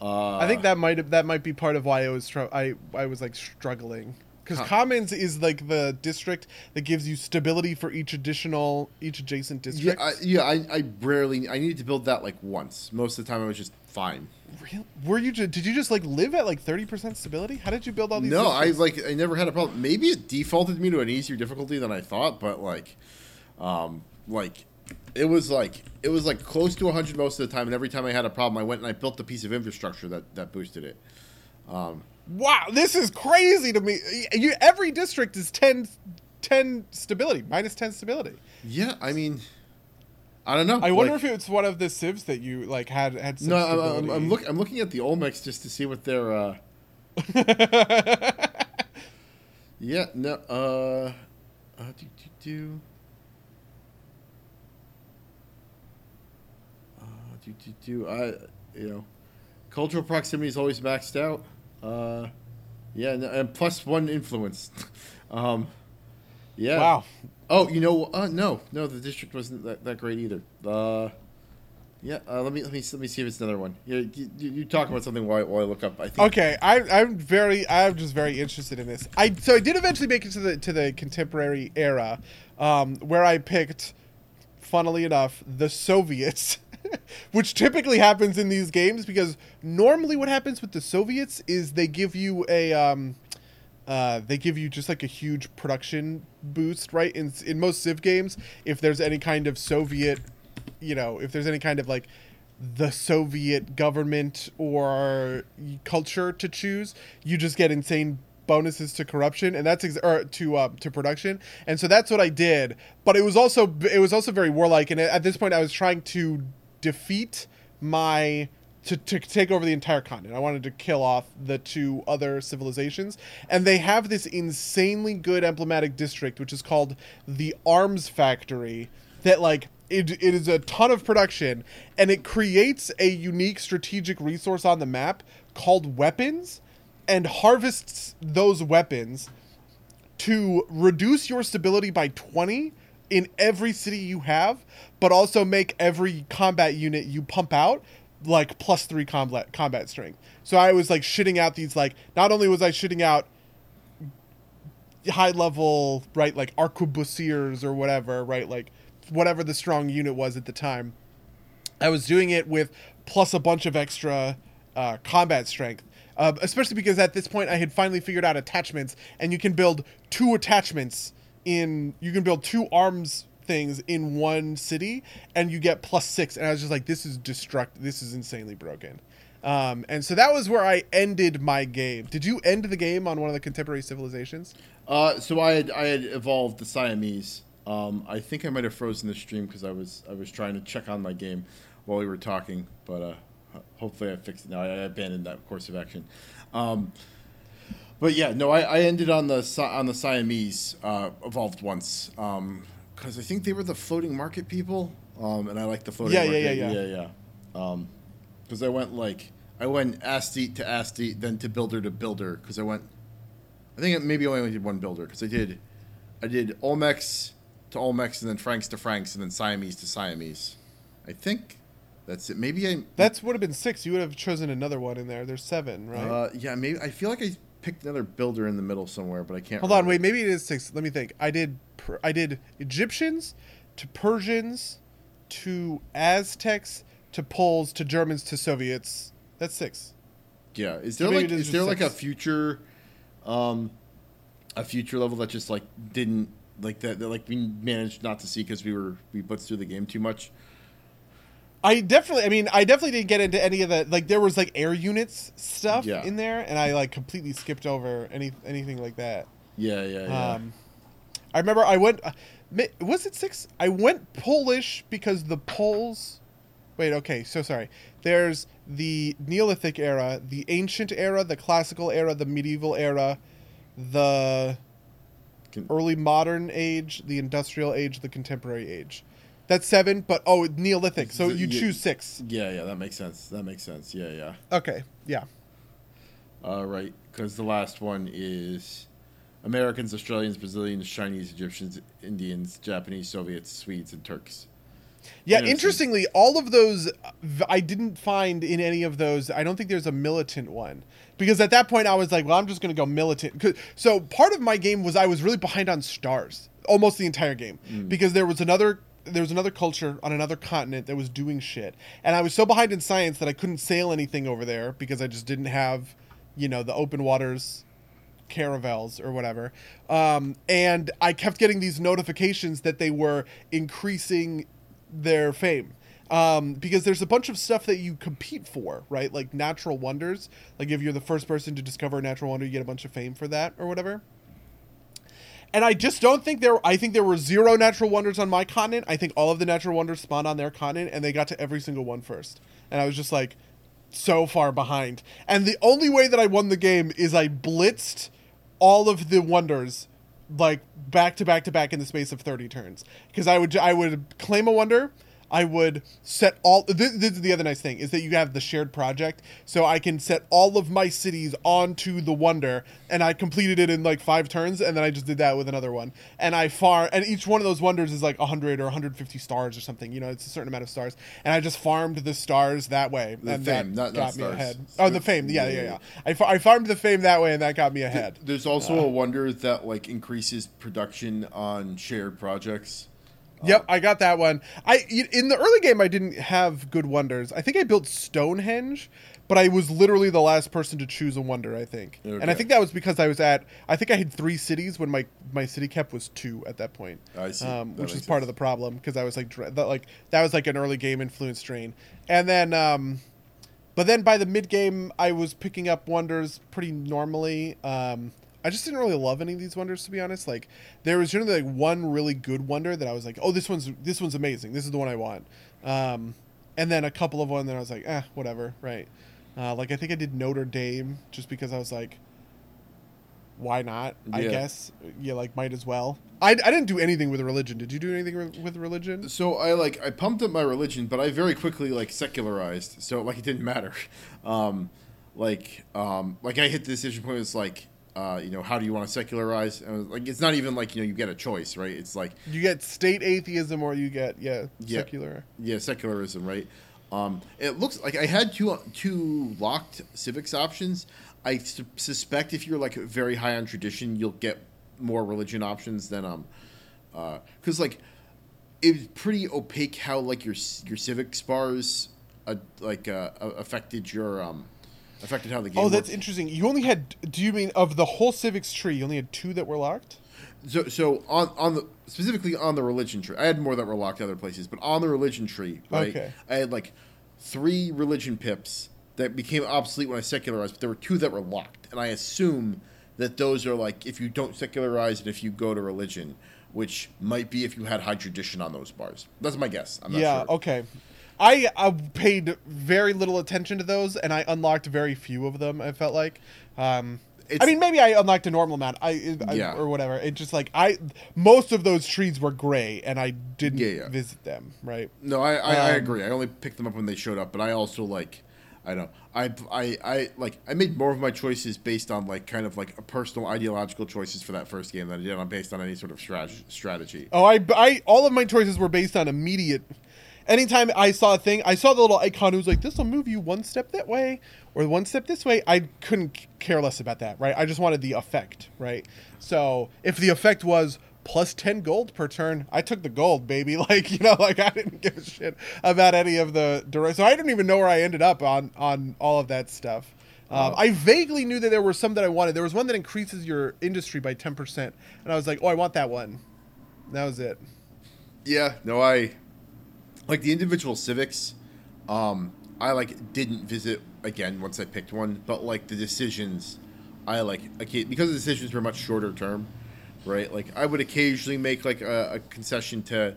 Uh, I think that might that might be part of why I was tr- I I was like struggling because Com- Commons is like the district that gives you stability for each additional each adjacent district. Yeah, I, yeah. I, I rarely I needed to build that like once. Most of the time, I was just fine. Real? Were you? Did you just like live at like thirty percent stability? How did you build all these? No, districts? I like I never had a problem. Maybe it defaulted me to an easier difficulty than I thought, but like, um, like it was like it was like close to 100 most of the time and every time i had a problem i went and i built a piece of infrastructure that that boosted it um, wow, this is crazy to me. You, every district is 10, 10 stability, minus 10 stability. Yeah, I mean, I don't know. I wonder if it's one of the civs that you like had had. no, I'm, I'm, look, I'm looking at the Olmecs just to see what they're. Uh... yeah. No. Uh. Uh. Do do do. Uh, do do do. I. You know, cultural proximity is always maxed out. Uh, yeah, and plus one influence. um, yeah. Wow. Oh, you know, uh, no, no, the district wasn't that, that great either. Uh, yeah, uh, let me let me let me see if it's another one. Yeah, you, you, you talk about something while, while I look up. I think. Okay, I, I'm very I'm just very interested in this. I so I did eventually make it to the to the contemporary era, um, where I picked, funnily enough, the Soviets which typically happens in these games because normally what happens with the Soviets is they give you a um, uh, they give you just like a huge production boost, right? In in most Civ games, if there's any kind of Soviet, you know, if there's any kind of like the Soviet government or culture to choose, you just get insane bonuses to corruption and that's ex- or to uh, to production and so that's what i did but it was also it was also very warlike and at this point i was trying to defeat my to, to take over the entire continent. I wanted to kill off the two other civilizations. And they have this insanely good emblematic district, which is called the Arms Factory, that, like, it, it is a ton of production, and it creates a unique strategic resource on the map called weapons and harvests those weapons to reduce your stability by 20 in every city you have, but also make every combat unit you pump out like plus three combat combat strength. So I was like shitting out these like not only was I shitting out high level right like arquebusiers or whatever right like whatever the strong unit was at the time. I was doing it with plus a bunch of extra uh, combat strength. Uh, especially because at this point I had finally figured out attachments, and you can build two attachments in you can build two arms things in one city and you get plus six. And i was just like this is destruct this is insanely broken. Um, and so that was where i ended my game. Did you end the game on one of the contemporary civilizations? Uh, so i had i had evolved the siamese. Um, i think i might have frozen the stream because i was i was trying to check on my game while we were talking but uh, hopefully i fixed it. Now i abandoned that course of action. Um, but yeah, no, I, I ended on the on the Siamese uh, evolved once because um, I think they were the floating market people, um, and I like the floating yeah, market. Yeah, yeah, yeah, yeah, yeah. Because um, I went like I went aesthete to aesthete, then to builder to builder. Because I went, I think maybe I only did one builder because I did, I did Olmecs to Olmecs, and then Franks to Franks, and then Siamese to Siamese. I think that's it. Maybe I. That's would have been six. You would have chosen another one in there. There's seven, right? Uh, yeah, maybe I feel like I picked another builder in the middle somewhere, but I can't. Hold on, wait. Maybe it is six. Let me think. I did. I did Egyptians to Persians to Aztecs to Poles to Germans to Soviets. That's six. Yeah, is there maybe like is is there just like a future, um, a future level that just like didn't like that, that like we managed not to see because we were we blitzed through the game too much. I definitely. I mean, I definitely didn't get into any of the like. There was like air units stuff Yeah. in there, and I like completely skipped over any anything like that. Yeah, yeah, yeah. Um, I remember I went. Uh, was it six? I went Polish because the Poles. Wait, okay, so sorry. There's the Neolithic era, the Ancient era, the Classical era, the Medieval era, the Can- early Modern age, the Industrial age, the Contemporary age. That's seven, but oh, Neolithic. So you yeah. choose six. yeah, yeah, that makes sense. That makes sense. Yeah, yeah. Okay, yeah. Uh, right, because the last one is Americans, Australians, Brazilians, Chinese, Egyptians, Indians, Japanese, Soviets, Swedes, and Turks. Yeah, Interesting. interestingly, all of those I didn't find in any of those. I don't think there's a militant one because at that point I was like, well, I'm just going to go militant. So part of my game was I was really behind on stars almost the entire game because there was another there was another culture on another continent that was doing shit, and I was so behind in science that I couldn't sail anything over there because I just didn't have, you know, the open waters caravels or whatever. Um, and I kept getting these notifications that they were increasing their fame. Um, because there's a bunch of stuff that you compete for, right? Like natural wonders. Like if you're the first person to discover a natural wonder, you get a bunch of fame for that or whatever. And I just don't think there. I think there were zero natural wonders on my continent. I think all of the natural wonders spawned on their continent, and they got to every single one first. And I was just like, so far behind. And the only way that I won the game is I blitzed all of the wonders like back to back to back in the space of 30 turns because I would I would claim a wonder I would set all this, this is the other nice thing is that you have the shared project. So I can set all of my cities onto the wonder and I completed it in like 5 turns and then I just did that with another one. And I farm and each one of those wonders is like 100 or 150 stars or something you know it's a certain amount of stars. And I just farmed the stars that way The and fame, that not- not got me stars. ahead. Oh the fame yeah Yeah, yeah. I, I farmed the fame that way and that got me ahead. There's also uh. a wonder that like increases production on shared projects. Yep, I got that one. I in the early game I didn't have good wonders. I think I built Stonehenge, but I was literally the last person to choose a wonder. I think, and I think that was because I was at. I think I had three cities when my my city cap was two at that point. I see. Um, which is part sense. of the problem because I was like that, like that was like an early game influence drain, and then. um but then by the mid game, I was picking up wonders pretty normally. Um, I just didn't really love any of these wonders, to be honest. Like there was generally like one really good wonder that I was like, oh, this one's this one's amazing. This is the one I want. Um, and then a couple of one that I was like, eh, whatever, right? Uh, like I think I did Notre Dame just because I was like, why not? I Yeah. guess yeah, like might as well. I, I didn't do anything with religion. Did you do anything with religion? So I like I pumped up my religion, but I very quickly like secularized. So like it didn't matter. Um, like um, like I hit the decision point. It's like uh, you know how do you want to secularize? Was like it's not even like you know you get a choice, right? It's like You get state atheism or you get yeah, Yeah. secular. yeah secularism, right? Um, it looks like I had two two locked civics options. I su- suspect if you're like very high on tradition, you'll get more religion options than um, because like it's pretty opaque how like your your civics bars uh, like uh, uh, affected your um affected how the game. Oh, that's works. interesting. You only had. Do you mean of the whole civics tree? You only had two that were locked. So so on on the specifically on the religion tree, I had more that were locked other places, but on the religion tree, right? Okay. I had like three religion pips that became obsolete when I secularized, but there were two that were locked, and I assume that those are like if you don't secularize and if you go to religion, which might be if you had high tradition on those bars. That's my guess. I'm not yeah. sure. Okay. I, I paid very little attention to those, and I unlocked very few of them. I felt like. Um, I mean, maybe I unlocked a normal amount. I, I Yeah. or whatever. It just like I most of those trees were gray, and I didn't Yeah, yeah. visit them. Right. No, I, I, I Um, agree. I only picked them up when they showed up, but I also like, I don't. I, I, I like. I made more of my choices based on like kind of like a personal ideological choices for that first game than I did on based on any sort of strat- strategy. Oh, I, I all of my choices were based on immediate, anytime I saw a thing, I saw the little icon. It was like, "This will move you one step that way or one step this way." I couldn't care less about that, right? I just wanted the effect, right? So if the effect was plus 10 gold per turn i took the gold baby like you know like i didn't give a shit about any of the direct so i didn't even know where i ended up on on all of that stuff um, Oh. i vaguely knew that there were some that i wanted there was one that increases your industry by 10% and i was like oh i want that one that was it Yeah, no, I like the individual civics. Um, I like didn't visit again once I picked one, but like the decisions, I like okay because the decisions were much shorter term, right? Like I would occasionally make like a, a concession to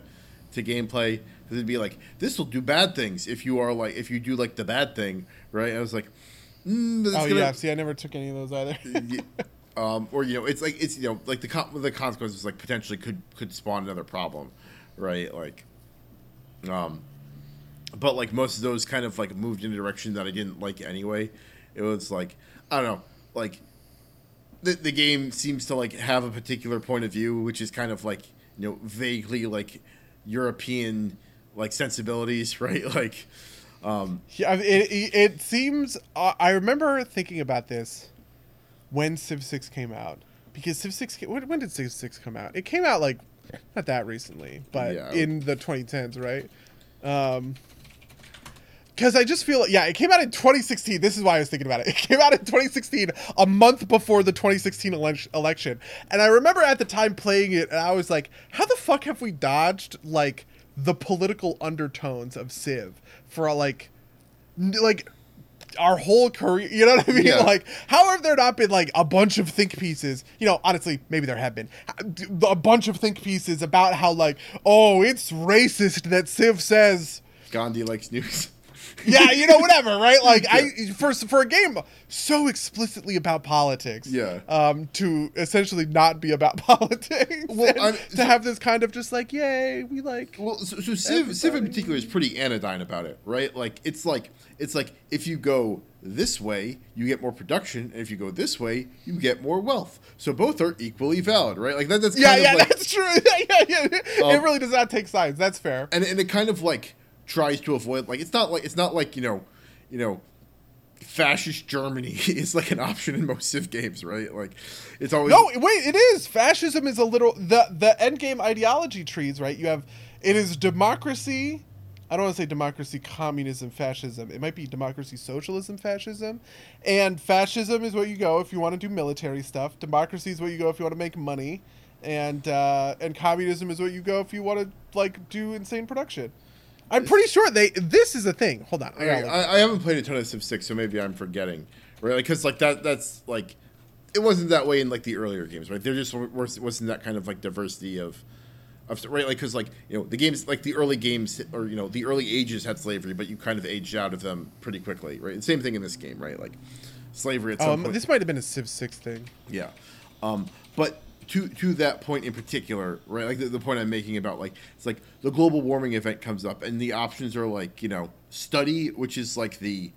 to gameplay because it'd be like this will do bad things if you are like if you do like the bad thing, right? I was like, mm, oh gonna- yeah see i never took any of those either um, or you know, it's like it's you know, like the con- the consequences like potentially could could spawn another problem, right? Like, um, but like most of those kind of like moved in a direction that I didn't like anyway. It was like I don't know, like the the game seems to like have a particular point of view, which is kind of like you know vaguely like European like sensibilities, right? Like, um, Yeah, it, it, seems. Uh, I remember thinking about this when Civ Six came out because Civ Six. when did Civ Six come out? It came out like not that recently, but Yeah. in the 2010s, right? Um, because I just feel yeah, it came out in 2016. This is why I was thinking about it. It came out in 2016, a month before the 2016 elec- election, and I remember at the time playing it, and I was like, "How the fuck have we dodged like the political undertones of Civ for like, like." Our whole career, you know what I mean? Yeah. Like, how have there not been like a bunch of think pieces? You know, honestly, maybe there have been a bunch of think pieces about how like, oh, it's racist that Civ says Gandhi likes news. yeah, you know, whatever, right? Like, I for for a game so explicitly about politics, Yeah. um, to essentially not be about politics, Well, to have this kind of just like, yay, we like, Well, so, so Civ, Civ in particular is pretty anodyne about it, right? Like it's like it's like if you go this way, you get more production, and if you go this way, you get more wealth. So both are equally valid, right? Like that, that's yeah, kind yeah, of like, that's true. yeah, yeah, it Um, really does not take sides. That's fair. and and it kind of like tries to avoid like it's not like it's not like you know, you know, fascist Germany is like an option in most Civ games, right? Like it's always No, wait, it is. Fascism is a little the the end game ideology trees, right? You have it is democracy. I don't want to say democracy, communism, fascism. It might be democracy, socialism, fascism. And fascism is where you go if you want to do military stuff. Democracy is where you go if you want to make money. And uh, and communism is where you go if you want to like do insane production. I'm pretty sure they. This is a thing. Hold on. I I. I, I haven't played a ton of Civ Six, so maybe I'm forgetting, right? Because like that, that's like, it wasn't that way in like the earlier games, right? There just wasn't that kind of like diversity of, of right? Like because like you know the games like the early games or you know the early ages had slavery, but you kind of aged out of them pretty quickly, right? Same thing in this game, right? Like slavery at some um, point. this might have been a Civ Six thing. Yeah. Um, but to to that point in particular, right? Like the, the point I'm making about like it's like the global warming event comes up and the options are like, you know, study, which is like the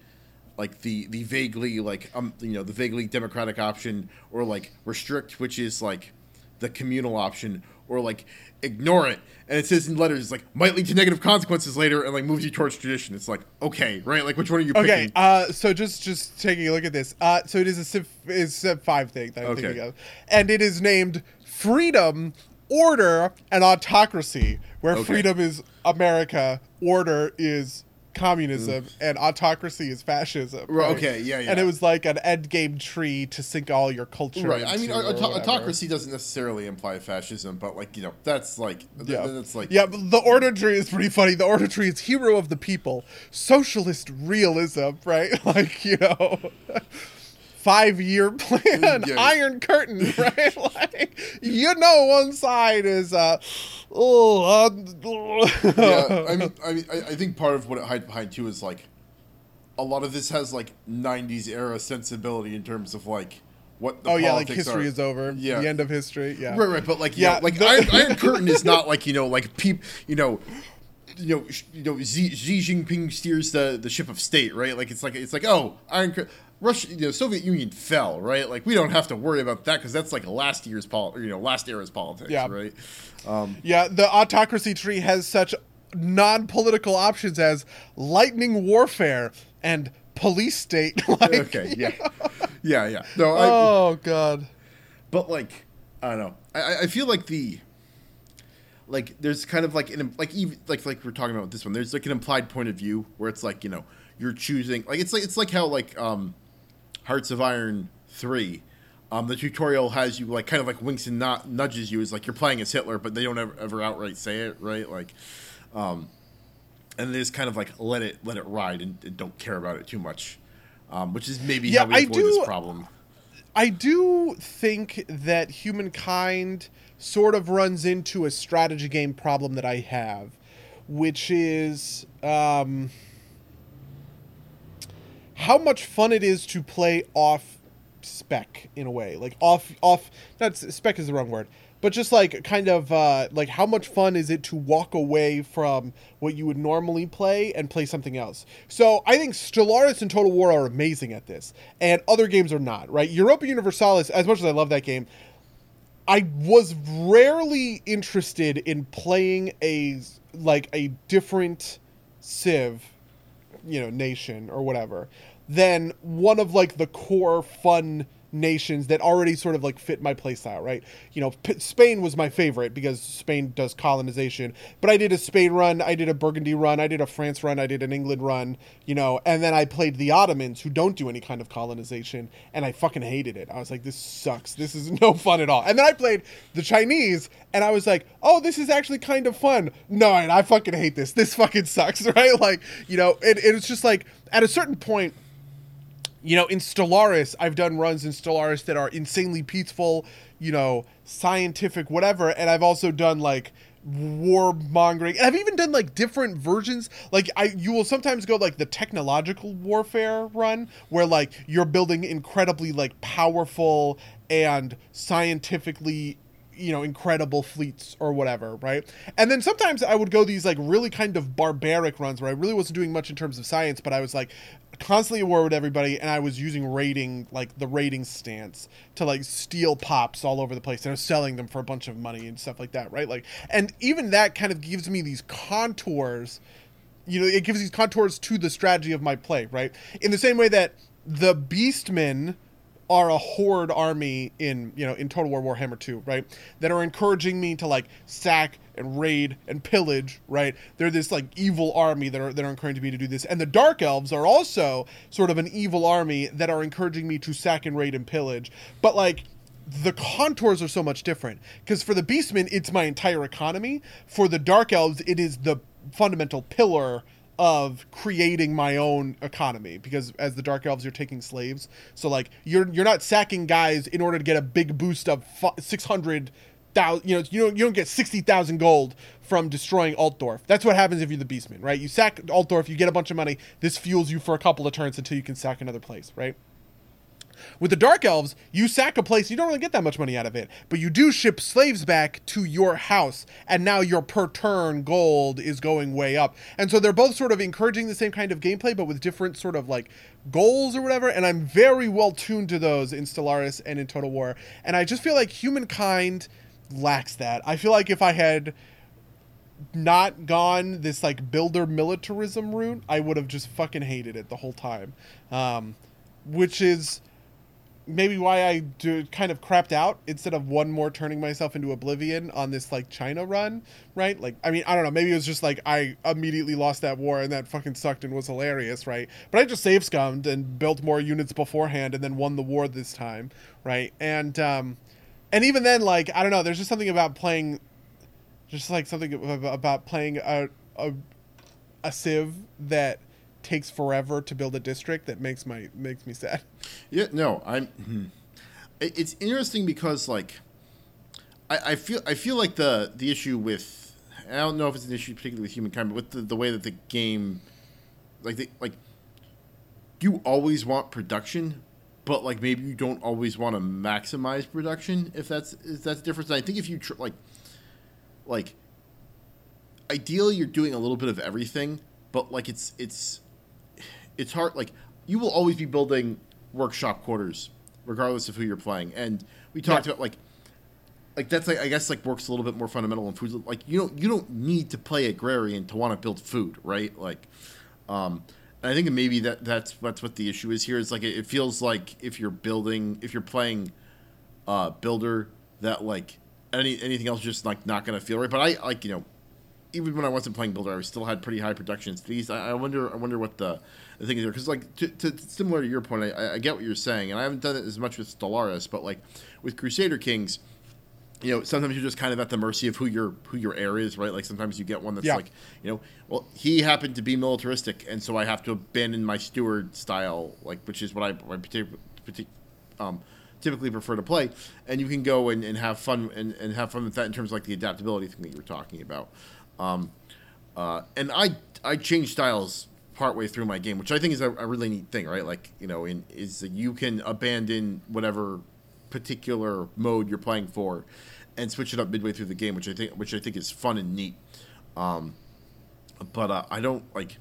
like the the vaguely like um you know, the vaguely democratic option or like restrict, which is like the communal option or like ignore it. And it says in letters like might lead to negative consequences later and like moves you towards tradition. It's like, okay, right? Like which one are you Okay, picking? uh, so just just taking a look at this. Uh, so it is a Civ is Civ five thing that I'm Okay. thinking of, and it is named Freedom, Order, and Autocracy, where Okay. freedom is America, order is communism, and autocracy is fascism. Mm. Right, okay, yeah, yeah. And it was like an end game tree to sink all your culture. Right. I mean, auto- autocracy doesn't necessarily imply fascism, but like you know, that's like Yeah, that's like yeah. but The order tree is pretty funny. The order tree is hero of the people, socialist realism, right? Like you know, five year plan, Yeah. Iron Curtain, right? like you know, one side is uh, oh, uh, yeah. I mean, I mean, I, I think part of what it hides behind too is like a lot of this has like '90s era sensibility in terms of like what. The oh yeah, like history are. is over. Yeah. the end of history. Yeah, Right, right, but like Yeah, yeah, like the- Iron, Iron Curtain is not like you know, like peep, you know, you know, you know, Xi, Xi Jinping steers the the ship of state, right? Like it's like it's like oh, Iron Curtain. Russia, you know, Soviet Union fell, right? Like we don't have to worry about that because that's like last year's pol, you know, last era's politics, Yeah. right? Um, Yeah, the autocracy tree has such non-political options as lightning warfare and police state. like, okay, yeah, yeah, yeah. No, I, Oh god. but like I don't know. I, I- I feel like the like there's kind of like an like even like like we're talking about with this one. There's like an implied point of view where it's like you know you're choosing like it's like it's like how like um Hearts of Iron three. Um, the tutorial has you like kind of like winks and not nudges you as like you're playing as Hitler, but they don't ever, ever outright say it, right? Like, um, and they just kind of like let it let it ride and, and don't care about it too much, um, which is maybe Yeah, how we I avoid do- this problem. I do think that humankind sort of runs into a strategy game problem that I have, which is um, how much fun it is to play off spec in a way, like off off. Not spec is the wrong word, but just like kind of uh, like how much fun is it to walk away from what you would normally play and play something else. So I think Stellaris and Total War are amazing at this, and other games are not. Right, Europa Universalis. As much as I love that game, I was rarely interested in playing a like a different Civ, you know, nation or whatever, than one of like the core fun nations that already sort of like fit my playstyle, right? You know, P- Spain was my favorite because Spain does colonization, but I did a Spain run, I did a Burgundy run, I did a France run, I did an England run, you know, and then I played the Ottomans who don't do any kind of colonization, and I fucking hated it. I was like, this sucks. This is no fun at all. And then I played the Chinese, and I was like, oh, this is actually kind of fun. No, I fucking hate this. This fucking sucks, right? Like, you know, it, it's just like at a certain point, you know, in Stellaris, I've done runs in Stellaris that are insanely peaceful, you know, scientific, whatever. And I've also done like warmongering. And I've even done like different versions. Like I you will sometimes go like the technological warfare run where like you're building incredibly like powerful and scientifically you know incredible fleets or whatever right? And then sometimes i would go these like really kind of barbaric runs where i really wasn't doing much in terms of science but i was like constantly at war with everybody and i was using raiding like the raiding stance to like steal pops all over the place and i was selling them for a bunch of money and stuff like that right? Like and even that kind of gives me these contours you know it gives these contours to the strategy of my play right? In the same way that the beastmen are a horde army in you know in Total War Warhammer 2, right? That are encouraging me to like sack and raid and pillage, right? They're this like evil army that are that are encouraging me to do this. And the Dark Elves are also sort of an evil army that are encouraging me to sack and raid and pillage. But like the contours are so much different because for the Beastmen it's my entire economy. For the Dark Elves it is the fundamental pillar of creating my own economy because as the dark elves you're taking slaves so like you're you're not sacking guys in order to get a big boost of six hundred 600,000 you know you don't you don't get 60,000 gold from destroying Altdorf. That's what happens if you're the beastman, right? You sack Altdorf, you get a bunch of money. This fuels you for a couple of turns until you can sack another place, right? With the Dark Elves, you sack a place, you don't really get that much money out of it, but you do ship slaves back to your house, and now your per turn gold is going way up. And so they're both sort of encouraging the same kind of gameplay, but with different sort of like goals or whatever. And I'm very well tuned to those in Stellaris and in Total War. And I just feel like humankind lacks that. I feel like if I had not gone this like builder militarism route, I would have just fucking hated it the whole time. Um, which is maybe why I do kind of crapped out instead of one more turning myself into oblivion on this like China run, right? Like, I mean, I don't know. Maybe it was just like I immediately lost that war and that fucking sucked and was hilarious, right? But I just save scummed and built more units beforehand and then won the war this time, right? And um, and even then, like I don't know. There's just something about playing, just like something about playing a a, a civ that takes forever to build a district that makes my makes me sad. Yeah, no, I'm. hmm. It's interesting because like, I, I feel I feel like the the issue with I don't know if it's an issue particularly with humankind, but with the, the way that the game, like the, like, you always want production, but like maybe you don't always want to maximize production. If that's if that's the difference, And I think if you tr- like, like, ideally you're doing a little bit of everything, but like it's it's it's hard like you will always be building workshop quarters regardless of who you're playing and we talked Yeah. about like like that's like I guess like works a little bit more fundamental in food. Like you don't you don't need to play agrarian to want to build food, right? Like, um, and I think maybe that that's that's what the issue is here. Is like it, it feels like if you're building if you're playing, uh, builder that like any anything else just like not gonna feel right. But I like you know, even when I wasn't playing builder, I still had pretty high production speeds. I, I wonder I wonder what the the thing is there because like to, to, similar to your point, I, I get what you're saying, and I haven't done it as much with Stellaris, but like with Crusader Kings you know, sometimes you're just kind of at the mercy of who your who your heir is, right? Like sometimes you get one that's Yeah. like, you know, well, he happened to be militaristic, and so I have to abandon my steward style, like which is what I, I partic- partic- um, typically prefer to play. And you can go and, and have fun and, and have fun with that in terms of like the adaptability thing that you were talking about. Um, uh, and I I changed styles partway through my game, which I think is a, a really neat thing, right? Like you know, in is you can abandon whatever particular mode you're playing for, and switch it up midway through the game, which I think which I think is fun and neat. Um, but uh, I don't like.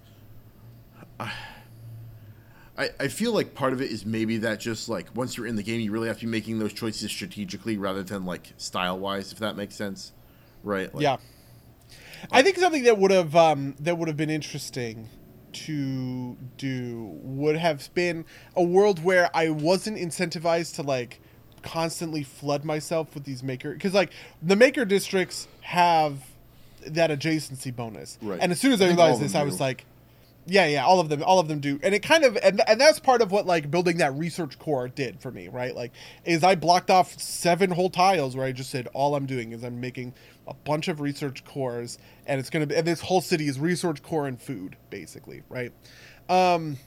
I, I feel like part of it is maybe that just like once you're in the game, you really have to be making those choices strategically rather than like style wise, if that makes sense, right? Like, yeah. I think something that would have um, that would have been interesting to do would have been a world where I wasn't incentivized to like constantly flood myself with these maker because like the maker districts have that adjacency bonus, Right. and as soon as I, I realized this, I was do. like, yeah, yeah, all of them, all of them do, and it kind of, and, and that's part of what like building that research core did for me, right? Like, is I blocked off seven whole tiles where I just said all I'm doing is I'm making a bunch of research cores, and it's gonna be, and this whole city is research core and food, basically, right? Um,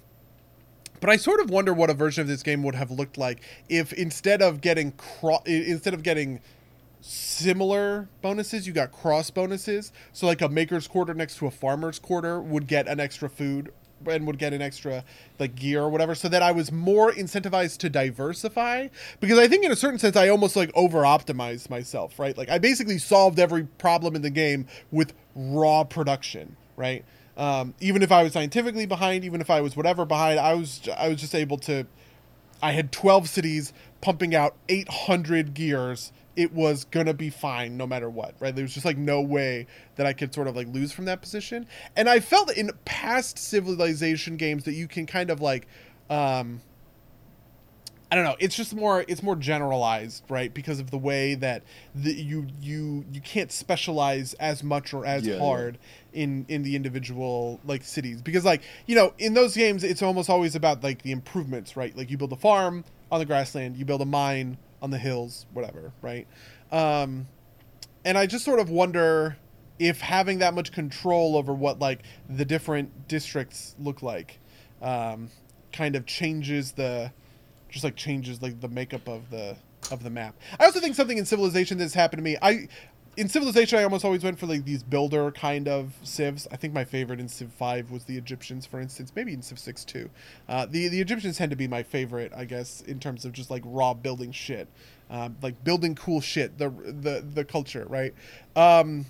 but I sort of wonder what a version of this game would have looked like if instead of getting cro- instead of getting similar bonuses, you got cross bonuses. So like a maker's quarter next to a farmer's quarter would get an extra food and would get an extra like gear or whatever so that I was more incentivized to diversify because I think in a certain sense I almost like over optimized myself, right? Like I basically solved every problem in the game with raw production, right? Um, even if I was scientifically behind, even if I was whatever behind, I was I was just able to I had 12 cities pumping out 800 gears. It was gonna be fine no matter what, right? There was just like no way that I could sort of like lose from that position. And I felt in past civilization games that you can kind of like, um, I don't know. It's just more. It's more generalized, right? Because of the way that the, you you you can't specialize as much or as Yeah, yeah. hard in in the individual like cities. Because like you know in those games, it's almost always about like the improvements, right? Like you build a farm on the grassland, you build a mine on the hills, whatever, right? Um, and I just sort of wonder if having that much control over what like the different districts look like um, kind of changes the just like changes like the makeup of the of the map. I also think something in Civilization that's happened to me. I in Civilization I almost always went for like these builder kind of civs. I think my favorite in Civ 5 was the Egyptians for instance, maybe in Civ 6 too. Uh, the the Egyptians tend to be my favorite, I guess, in terms of just like raw building shit. Um, like building cool shit, the the the culture, right? Um,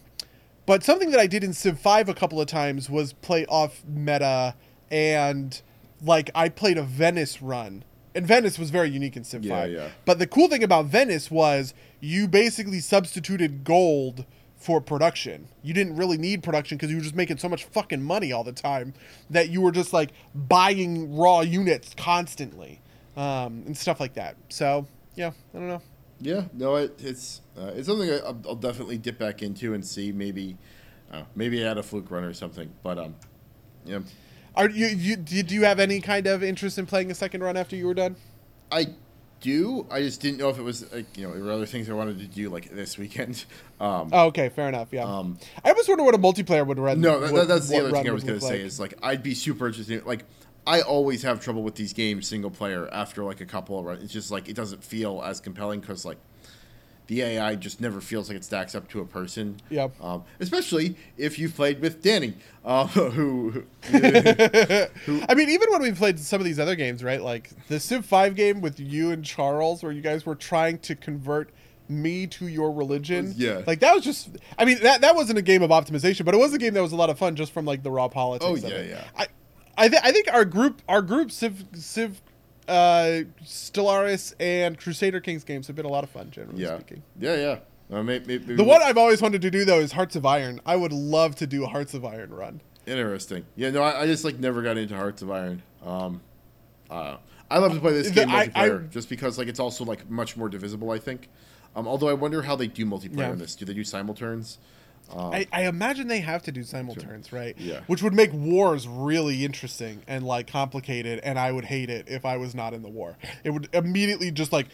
but something that I did in Civ 5 a couple of times was play off meta and like I played a Venice run. And Venice was very unique in Civ Yeah, 5. yeah. But the cool thing about Venice was you basically substituted gold for production. You didn't really need production because you were just making so much fucking money all the time that you were just like buying raw units constantly um, and stuff like that. So, yeah, I don't know. Yeah, no, it, it's uh, it's something I, I'll, I'll definitely dip back into and see. Maybe, uh, maybe add a fluke run or something. But um, yeah, Are you, you did you have any kind of interest in playing a second run after you were done? I do. I just didn't know if it was like you know there were other things I wanted to do like this weekend. Um, Oh, okay, fair enough. Yeah, Um, I was wondering what a multiplayer would run. no, that, would- that's the other thing I was gonna say like. is like I'd be super interested. Like I always have trouble with these games single player after like a couple of runs. It's just like it doesn't feel as compelling because like the AI just never feels like it stacks up to a person. Yep. Um, especially if you've played with Danny, uh, who I mean, even when we played some of these other games, right? Like the Civ Five game with you and Charles, where you guys were trying to convert me to your religion. Yeah. like that was just. I mean, that that wasn't a game of optimization, but it was a game that was a lot of fun just from like the raw politics. Oh, of yeah, yeah. I, I, th- I think our group, our group, Civ, Civ, uh, Stellaris and Crusader Kings games have been a lot of fun, generally yeah, speaking. yeah, yeah. Uh, may- may- maybe The one I've always wanted to do though is Hearts of Iron. I would love to do a Hearts of Iron run. Interesting. Yeah, no, I, I just like never got into Hearts of Iron. Um, uh, I love to play this The- game I- multiplayer I- just because like it's also like much more divisible. I think. Um, although I wonder how they do multiplayer Yeah. in this. Do they do simulturns? I, I imagine they have to do simulturns, right? Yeah. Which would make wars really interesting and like complicated, and I would hate it if I was not in the war. It would immediately just like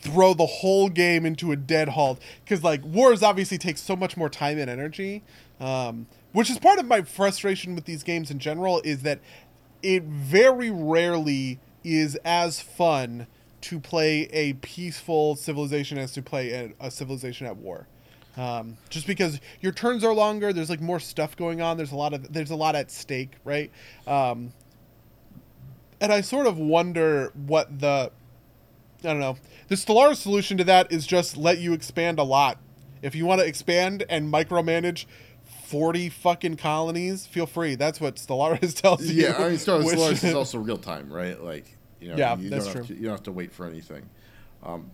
throw the whole game into a dead halt because like wars obviously take so much more time and energy, um, which is part of my frustration with these games in general is that it very rarely is as fun to play a peaceful civilization as to play a, a civilization at war um, just because your turns are longer there's like more stuff going on there's a lot of there's a lot at stake right um, and i sort of wonder what the i don't know the stellaris solution to that is just let you expand a lot if you want to expand and micromanage 40 fucking colonies feel free that's what stellaris tells you Yeah, I mean, Stellaris is also real time, right? Like, you know, Yeah, you that's don't true. To, you don't have to wait for anything. Um,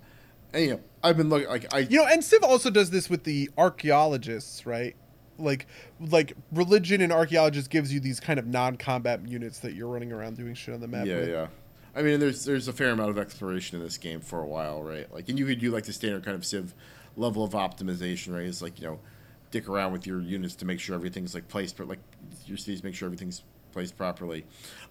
and you know, I've been looking like I. You know, and Civ also does this with the archaeologists, right? Like, like religion and archaeologists gives you these kind of non-combat units that you're running around doing shit on the map. yeah, with. yeah. I mean, there's there's a fair amount of exploration in this game for a while, right? Like, and you could do like the standard kind of Civ level of optimization, right? It's like you know, dick around with your units to make sure everything's like placed, but like your cities make sure everything's placed properly.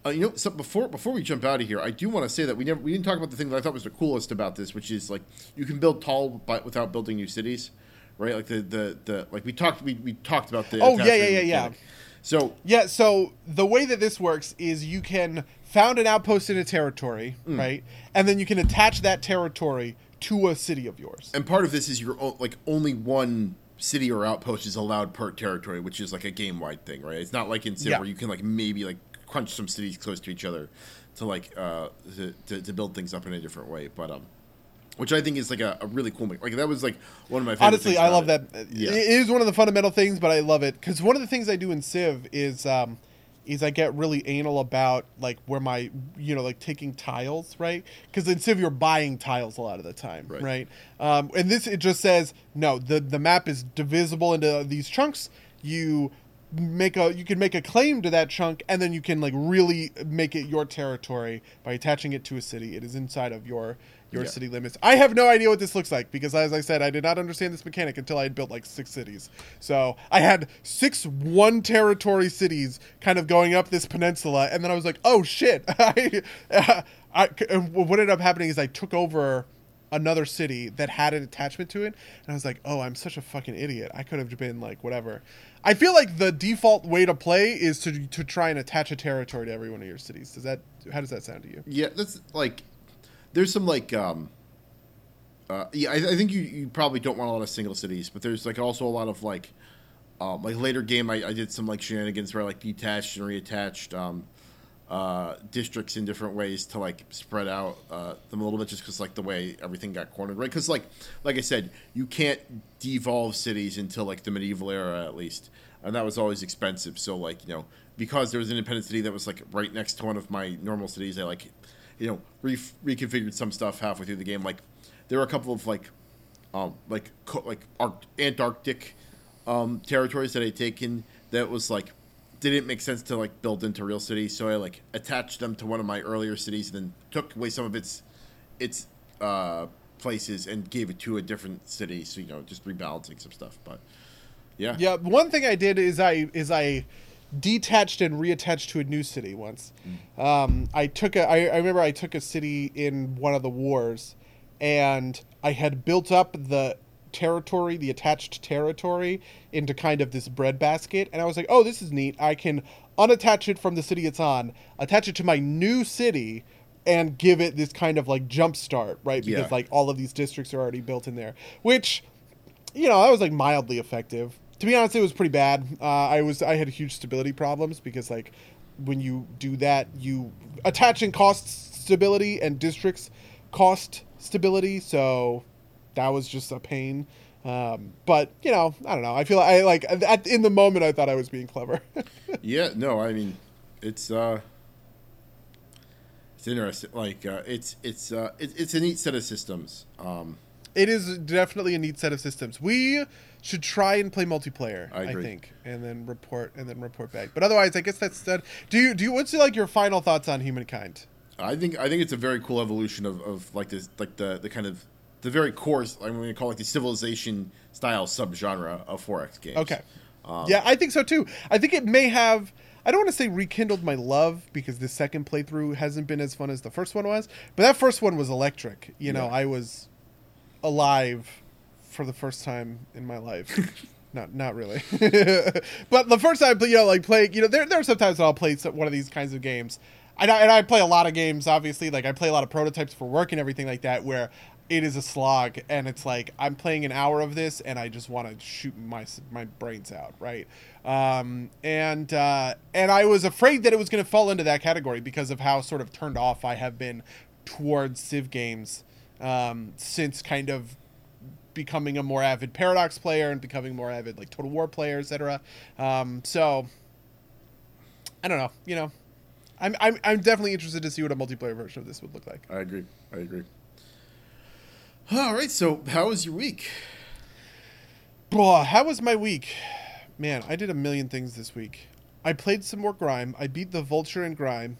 Uh, you know, so before before we jump out of here, I do want to say that we never we didn't talk about the thing that I thought was the coolest about this, which is like you can build tall but without building new cities, right? Like the the, the like we talked we, we talked about the Oh, yeah, yeah, yeah, yeah. So Yeah, so the way that this works is you can found an outpost in a territory, Mm. right? And then you can attach that territory to a city of yours. and part of this is your like only one city or outpost is allowed per territory, which is like a game wide thing, right? It's not like in Civ Yeah. where you can like maybe like crunch some cities close to each other to like uh to, to, to build things up in a different way, but um. Which I think is like a, a really cool, me- like that was like one of my favorite. Honestly, I love it. that. Yeah. It is one of the fundamental things, but I love it because one of the things I do in Civ is um, is I get really anal about like where my you know like taking tiles right? Because in Civ you're buying tiles a lot of the time Right. right, Um, and this it just says no the the map is divisible into these chunks. You make a you can make a claim to that chunk and then you can like really make it your territory by attaching it to a city. It is inside of your your Yeah. city limits. I have no idea what this looks like because as i said i did not understand this mechanic until i had built like six cities. So i had six one territory cities kind of going up this peninsula and then i was like oh shit. I, I what ended up happening is i took over another city that had an attachment to it and i was like oh i'm such a fucking idiot. I could have been like whatever. I feel like the default way to play is to to try and attach a territory to every one of your cities. Does that how does that sound to you? Yeah, that's like there's some like um uh yeah, I, I think you, you probably don't want a lot of single cities, but there's like also a lot of like um like later game I, I did some like shenanigans where I like detached and reattached um uh districts in different ways to like spread out uh them a little bit just because like the way everything got cornered right? Because like like i said you can't devolve cities until like the medieval era at least. And that was always expensive. So like you know because there was an independent city that was like right next to one of my normal cities i like you know re- reconfigured some stuff halfway through the game. Like there were a couple of like um like co- like Arc- antarctic um territories that i'd taken that was like didn't make sense to like build into real cities. So i like attached them to one of my earlier cities and then took away some of its its uh places and gave it to a different city. So you know just rebalancing some stuff. But yeah. Yeah, one thing I did is I is I detached and reattached to a new city once. Um, I took a I, I remember I took a city in one of the wars, and I had built up the territory, the attached territory, into kind of this breadbasket, and I was like, oh, this is neat. I can unattach it from the city it's on, attach it to my new city. And give it this kind of like jump start, right? Because Yeah. like all of these districts are already built in there, which you know, that was like mildly effective. To be honest, it was pretty bad. Uh, I was I had huge stability problems because like when you do that, you attaching costs stability and districts cost stability. So that was just a pain. Um, but you know, I don't know. I feel I like at, in the moment I thought I was being clever. yeah no i mean it's uh it's interesting like uh it's it's uh it, it's a neat set of systems um It is definitely a neat set of systems. We should try and play multiplayer. I I, think, and then report and then report back. But otherwise, I guess that's that. Do you do you? What's like your final thoughts on humankind? I think I think it's a very cool evolution of, of like this like the the kind of the very core I'm going to call it the civilization style subgenre of 4X games. Okay. Um, yeah, I think so too. I think it may have. I don't want to say rekindled my love because the second playthrough hasn't been as fun as the first one was, but that first one was electric. You know, Yeah. I was alive for the first time in my life. not not really, but the first time, you know, like playing, you know, there there are sometimes I'll play one of these kinds of games. And I, and I play a lot of games, obviously. Like I play a lot of prototypes for work and everything like that, where it is a slog, and it's like I'm playing an hour of this, and I just want to shoot my my brains out, right? Um, and uh, and I was afraid that it was going to fall into that category because of how sort of turned off I have been towards Civ games um, since kind of becoming a more avid Paradox player and becoming more avid like Total War player, etc. Um, so I don't know, you know, I'm, I'm I'm definitely interested to see what a multiplayer version of this would look like. I agree. I agree. All right. So, how was your week? Blah, how was my week? Man, I did a million things this week. I played some more Grime. I beat the Vulture in Grime.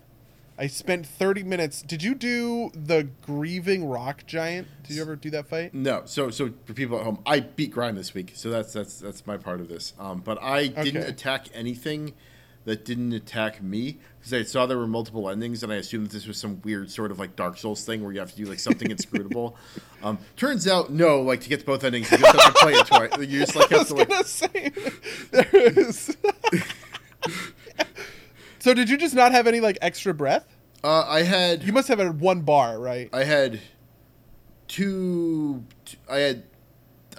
I spent 30 minutes. Did you do the Grieving Rock Giant? Did you ever do that fight? No. So, so for people at home, I beat Grime this week. So that's that's that's my part of this. Um, but I didn't attack anything that didn't attack me because I saw there were multiple endings, and I assumed that this was some weird sort of like Dark Souls thing where you have to do like something inscrutable. Um, turns out, no. Like to get to both endings, you just have to play it twice. You just like have to like. say there is. so did you just not have any like extra breath? Uh, I had You must have had one bar, right? I had two. I had.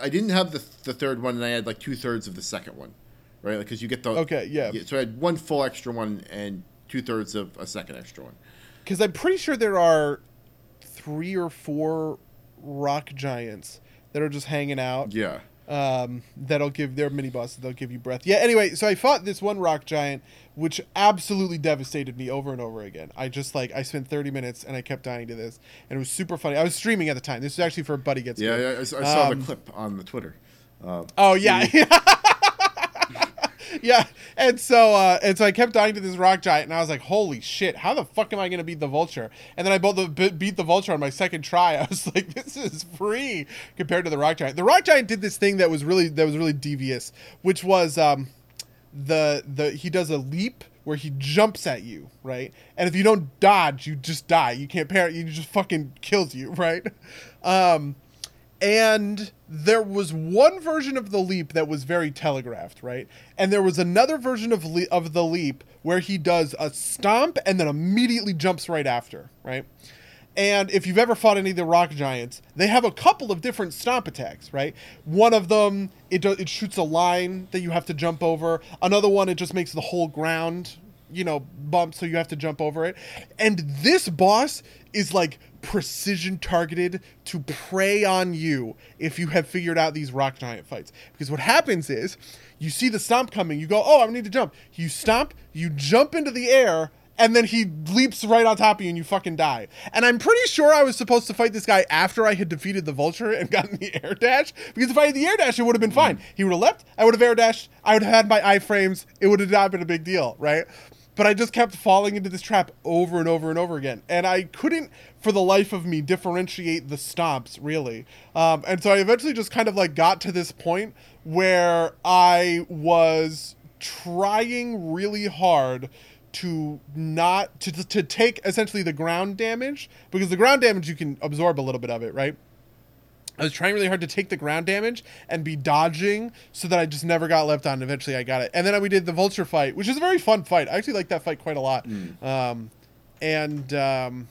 I didn't have the the third one, and I had like two thirds of the second one, right? Because you get the Okay, yeah. So I had one full extra one and two thirds of a second extra one. Because I'm pretty sure there are three or four rock giants that are just hanging out. Yeah. Um, that'll give their mini bosses. They'll give you breath. Yeah. Anyway, so I fought this one rock giant, which absolutely devastated me over and over again. I just like I spent 30 minutes and I kept dying to this, and it was super funny. I was streaming at the time. This was actually for a buddy gets Yeah, yeah I, I saw Um, the clip on the Twitter. Uh, Oh yeah. yeah. And so uh and so I kept dying to this rock giant and I was like, "Holy shit, how the fuck am I to beat the vulture?" And then I both be- beat the vulture on my second try. I was like, "This is free compared to the rock giant." The rock giant did this thing that was really that was really devious, which was um the the he does a leap where he jumps at you, right? And if you don't dodge, you just die. You can't parry. You just fucking kills you, right? Um, and there was one version of the leap that was very telegraphed, right? And there was another version of le- of the leap where he does a stomp and then immediately jumps right after, right? And if you've ever fought any of the rock giants, they have a couple of different stomp attacks, right? One of them it do- it shoots a line that you have to jump over. Another one it just makes the whole ground, you know, bump so you have to jump over it. And this boss is like precision targeted to prey on you if you have figured out these rock giant fights. Because what happens is you see the stomp coming, you go, "Oh, I need to jump." You stomp, you jump into the air and then he leaps right on top of you and you fucking die. And I'm pretty sure I was supposed to fight this guy after I had defeated the vulture and gotten the air dash. Because if I had the air dash, it would have been fine. He would have leapt, I would have air dashed, I would have had my iframes, it would have not been a big deal, right? But I just kept falling into this trap over and over and over again. And I couldn't, for the life of me, differentiate the stomps, really. Um, and so I eventually just kind of like got to this point where I was trying really hard to not to, to take essentially the ground damage because the ground damage you can absorb a little bit of it right? I was trying really hard to take the ground damage and be dodging so that i just never got left on. Eventually i got it. And then we did the vulture fight which is a very fun fight. I actually like that fight quite a lot. Um, and um,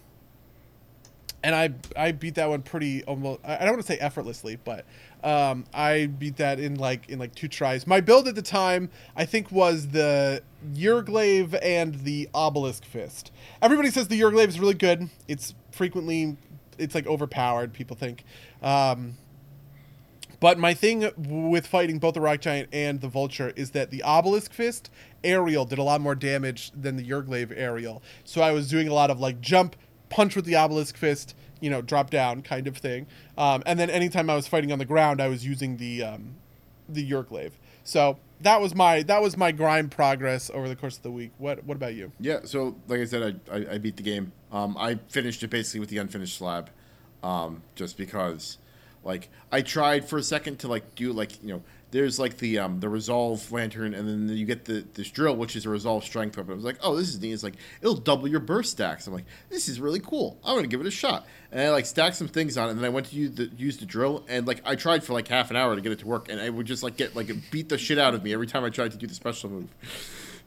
and I I beat that one pretty almost I I don't want to say effortlessly, but um, I beat that in like in like two tries. My build at the time I think was the Urglaive and the Obelisk Fist. Everybody says the Urglaive is really good. It's frequently it's like overpowered. People think. Um, but my thing with fighting both the Rock Giant and the Vulture is that the Obelisk Fist aerial did a lot more damage than the Urglaive aerial. So I was doing a lot of like jump, punch with the Obelisk Fist, you know, drop down kind of thing. Um, and then anytime I was fighting on the ground, I was using the um, the Urglaive. So that was my that was my grind progress over the course of the week. What what about you? Yeah, so like I said, I, I, I beat the game. Um, I finished it basically with the unfinished slab, um, just because, like, I tried for a second to like do like you know, there's like the um the resolve lantern, and then you get the this drill, which is a resolve strength weapon. I was like, oh, this is neat. It's like it'll double your burst stacks. I'm like, this is really cool. I'm gonna give it a shot. And I like stacked some things on it, and then I went to use the use the drill, and like I tried for like half an hour to get it to work, and I would just like get like beat the shit out of me every time I tried to do the special move.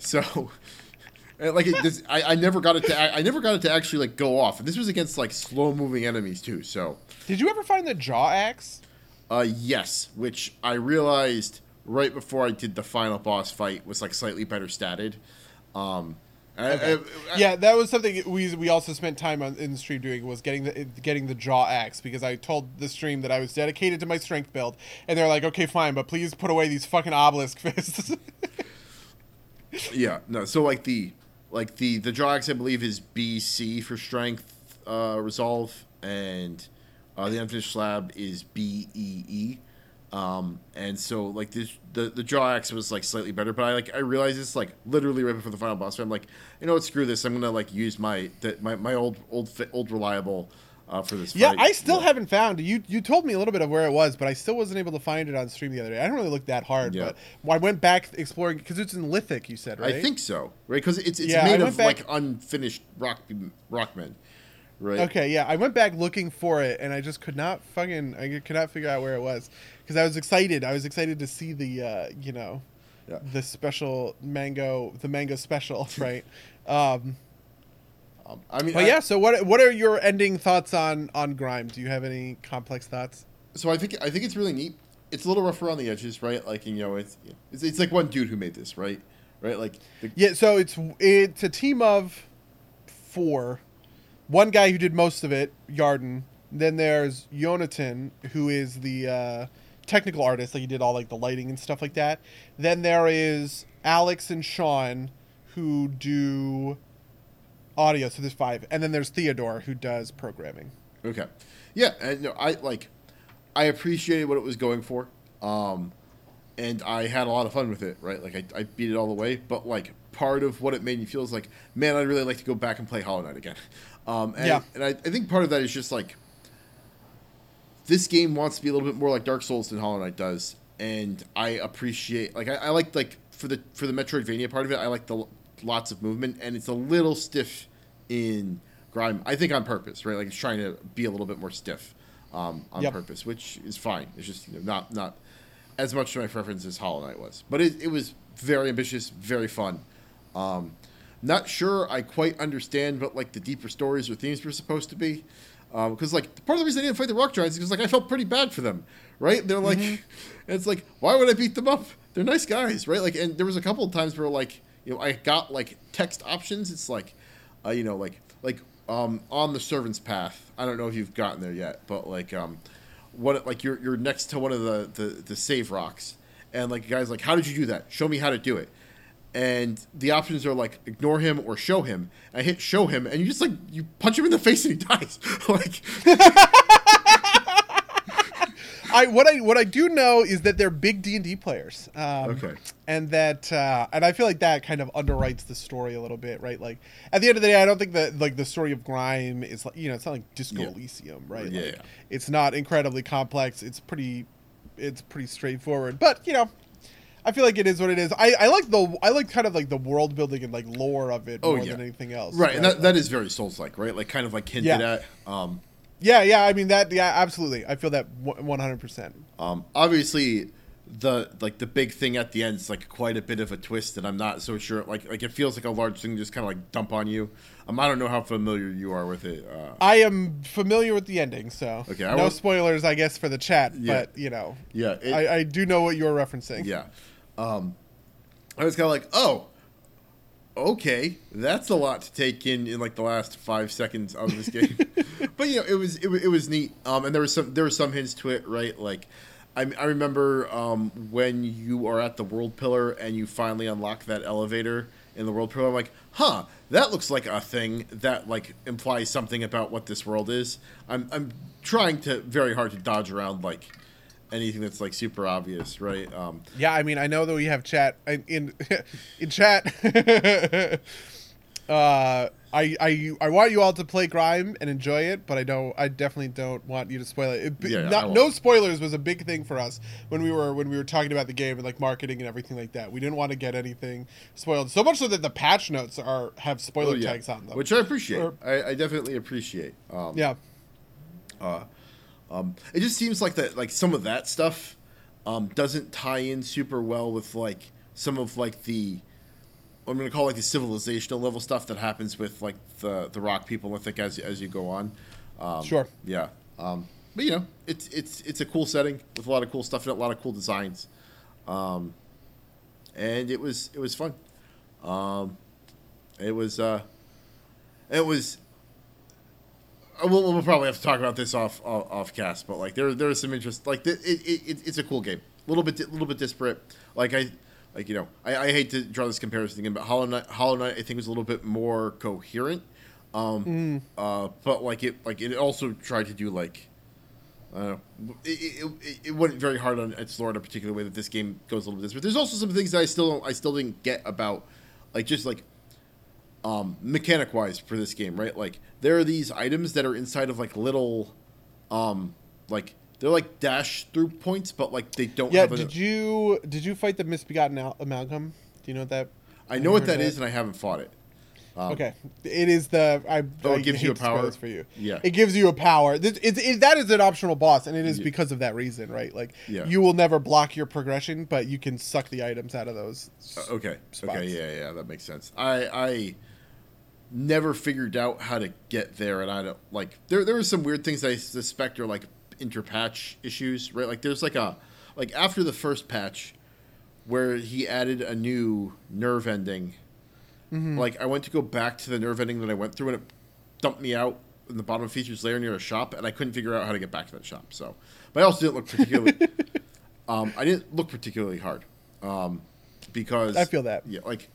So. Like it, this, I, I never got it to I, I never got it to actually like go off. And this was against like slow moving enemies too. So, Did you ever find the jaw axe? Uh, yes, which I realized right before I did the final boss fight was like slightly better statted. Um, I- I- I- yeah, that was something we we also spent time on in the stream doing was getting the getting the jaw axe because I told the stream that I was dedicated to my strength build, and they're like, okay, fine, but please put away these fucking obelisk fists. yeah, no. So like the like the the jaw axe I believe is BC for strength uh, resolve, and uh, the unfinished slab is BEE. Um, and so like this, the the jaw axe was like slightly better, but I like I realized it's like literally right before the final boss fight. I'm like, you know what, screw this. I'm gonna like use my the, my my old old old reliable uh, for this. yeah, fight. I still Yeah. haven't found you. You told me a little bit of where it was, but I still wasn't able to find it on stream the other day. I don't really look that hard, Yeah. but I went back exploring because it's in Lithic. You said right? I think so, right? Because it's it's Yeah, made of back- like unfinished rock rockmen, right? Okay, yeah, I went back looking for it, and I just could not fucking I could not figure out where it was because I was excited. I was excited to see the uh, you know Yeah. the special mango the mango special, right? um, Um, I mean, but I- yeah, so what what are your ending thoughts on on Grime? Do you have any complex thoughts? so I think I think it's really neat. It's a little rough around the edges, right? Like you know, it's it's, it's like one dude who made this, right? Right? Like the, Yeah, so it's it's a team of four. One guy who did most of it, Yarden. Then there's Jonathan, who is the uh, technical artist, like he did all like the lighting and stuff like that. Then there is Alex and Sean, who do audio. So there's five, and then there's Theodore, who does programming. okay, yeah, and I like I appreciated what it was going for, um, and I had a lot of fun with it, right? Like I, I beat it all the way, but like part of what it made me feel is like, man, I'd really like to go back and play Hollow Knight again. Um, and, Yeah. and I, I think part of that is just like this game wants to be a little bit more like Dark Souls than Hollow Knight does, and I appreciate like I, I like like for the for the Metroidvania part of it, I like the lots of movement, and it's a little stiff in Grime. I think on purpose, right? Like it's trying to be a little bit more stiff um, on Yep. purpose, which is fine. It's just you know, not not as much to my preference as Hollow Knight was, but it, it was very ambitious, very fun. Um, not sure I quite understand what like the deeper stories or themes were supposed to be, because like part of the reason I didn't fight the rock giants is because like I felt pretty bad for them, right? They're like, it's like why would I beat them up? They're nice guys, right? Like, and there was a couple of times where like you know I got like text options. It's like, uh, you know, like like um, on the servant's path. I don't know if you've gotten there yet, but like um, what like you're you're next to one of the the, the save rocks, and like the guy's like, how did you do that? Show me how to do it and the options are like ignore him or show him. I hit show him, and you just like you punch him in the face and he dies. like I what I what I do know is that they're big D and D players. Um, Okay. And that uh, and I feel like that kind of underwrites the story a little bit, right? Like at the end of the day, I don't think that like the story of Grime is like you know it's not like Disco Yeah. Elysium, right? Yeah, Like, yeah. It's not incredibly complex. It's pretty it's pretty straightforward, but you know. I feel like it is what it is. I, I like the I like kind of like the world building and like lore of it Oh, more yeah. than anything else. right, and that, that is very Souls like, right? Like kind of like hinted Yeah. at. Um, yeah, yeah. I mean that. Yeah, absolutely. I feel that one hundred percent. um, obviously, the like the big thing at the end is like quite a bit of a twist, and I'm not so sure. Like like it feels like a large thing just kind of like dump on you. Um, I don't know how familiar you are with it. Uh, I am familiar with the ending, so Okay, I no spoilers, I guess, for the chat. Yeah. But you know, yeah, it, I, I do know what you're referencing. Yeah. Um, I was kind of like, oh, okay, that's a lot to take in in like the last five seconds of this game. but you know, it was it, wa- it was neat. Um, and there was some there were some hints to it, right? Like, I, I remember um, when you are at the world pillar and you finally unlock that elevator in the world pillar. I'm like, huh, that looks like a thing that like implies something about what this world is. I'm I'm trying to very hard to dodge around like anything that's like super obvious, right? Um, Yeah, I mean, I know that we have chat in in, in chat. uh, I I I want you all to play Grime and enjoy it, but I don't. I definitely don't want you to spoil it. it Yeah, not, no spoilers was a big thing for us when we were when we were talking about the game and like marketing and everything like that. We didn't want to get anything spoiled. So much so that the patch notes are have spoiler oh, yeah. tags on them. which I appreciate. Or- I, I definitely appreciate. Um, yeah, Um, it just seems like that, like some of that stuff um, doesn't tie in super well with like some of like the I'm going to call like the civilizational level stuff that happens with like the the rock people. I think as as you go on. Um, Sure. Yeah. Um, but you know, it's it's it's a cool setting with a lot of cool stuff and a lot of cool designs. Um, and it was it was fun. Um, it was uh, it was We'll, we'll probably have to talk about this off off, off cast, but like there there is some interest. Like it, it, it it's a cool game, a little bit a little bit disparate. Like I like you know I, I hate to draw this comparison again, but Hollow Knight Hollow Knight I think was a little bit more coherent. Um, uh, but like it like it also tried to do like I don't know. It, it, it, it went very hard on its lore in a particular way that this game goes a little bit But There's also some things that I still don't, I still didn't get about like just like um, mechanic wise for this game, right? Like there are these items that are inside of like little, um, like they're like dash through points, but like they don't. yeah. have a- Did you did you fight the misbegotten Al- amalgam? Do you know what that? I know what that is, and I haven't fought it. Um, Okay, it is the. I, Oh, it I gives you a power? for you. Yeah. it gives you a power. This- It's it, that is an optional boss, and it is Yeah. because of that reason, right? Like Yeah. you will never block your progression, but you can suck the items out of those. Uh, okay. spots. Okay. Yeah. Yeah. That makes sense. I I never figured out how to get there, and I don't like there. There were some weird things I suspect are like interpatch issues, right? Like there's like a like after the first patch where he added a new nerve ending. Like I went to go back to the nerve ending that I went through, and it dumped me out in the bottom of features layer near a shop, and I couldn't figure out how to get back to that shop. So, but I also didn't look particularly. um, I didn't look particularly hard, um, because I feel that. yeah, like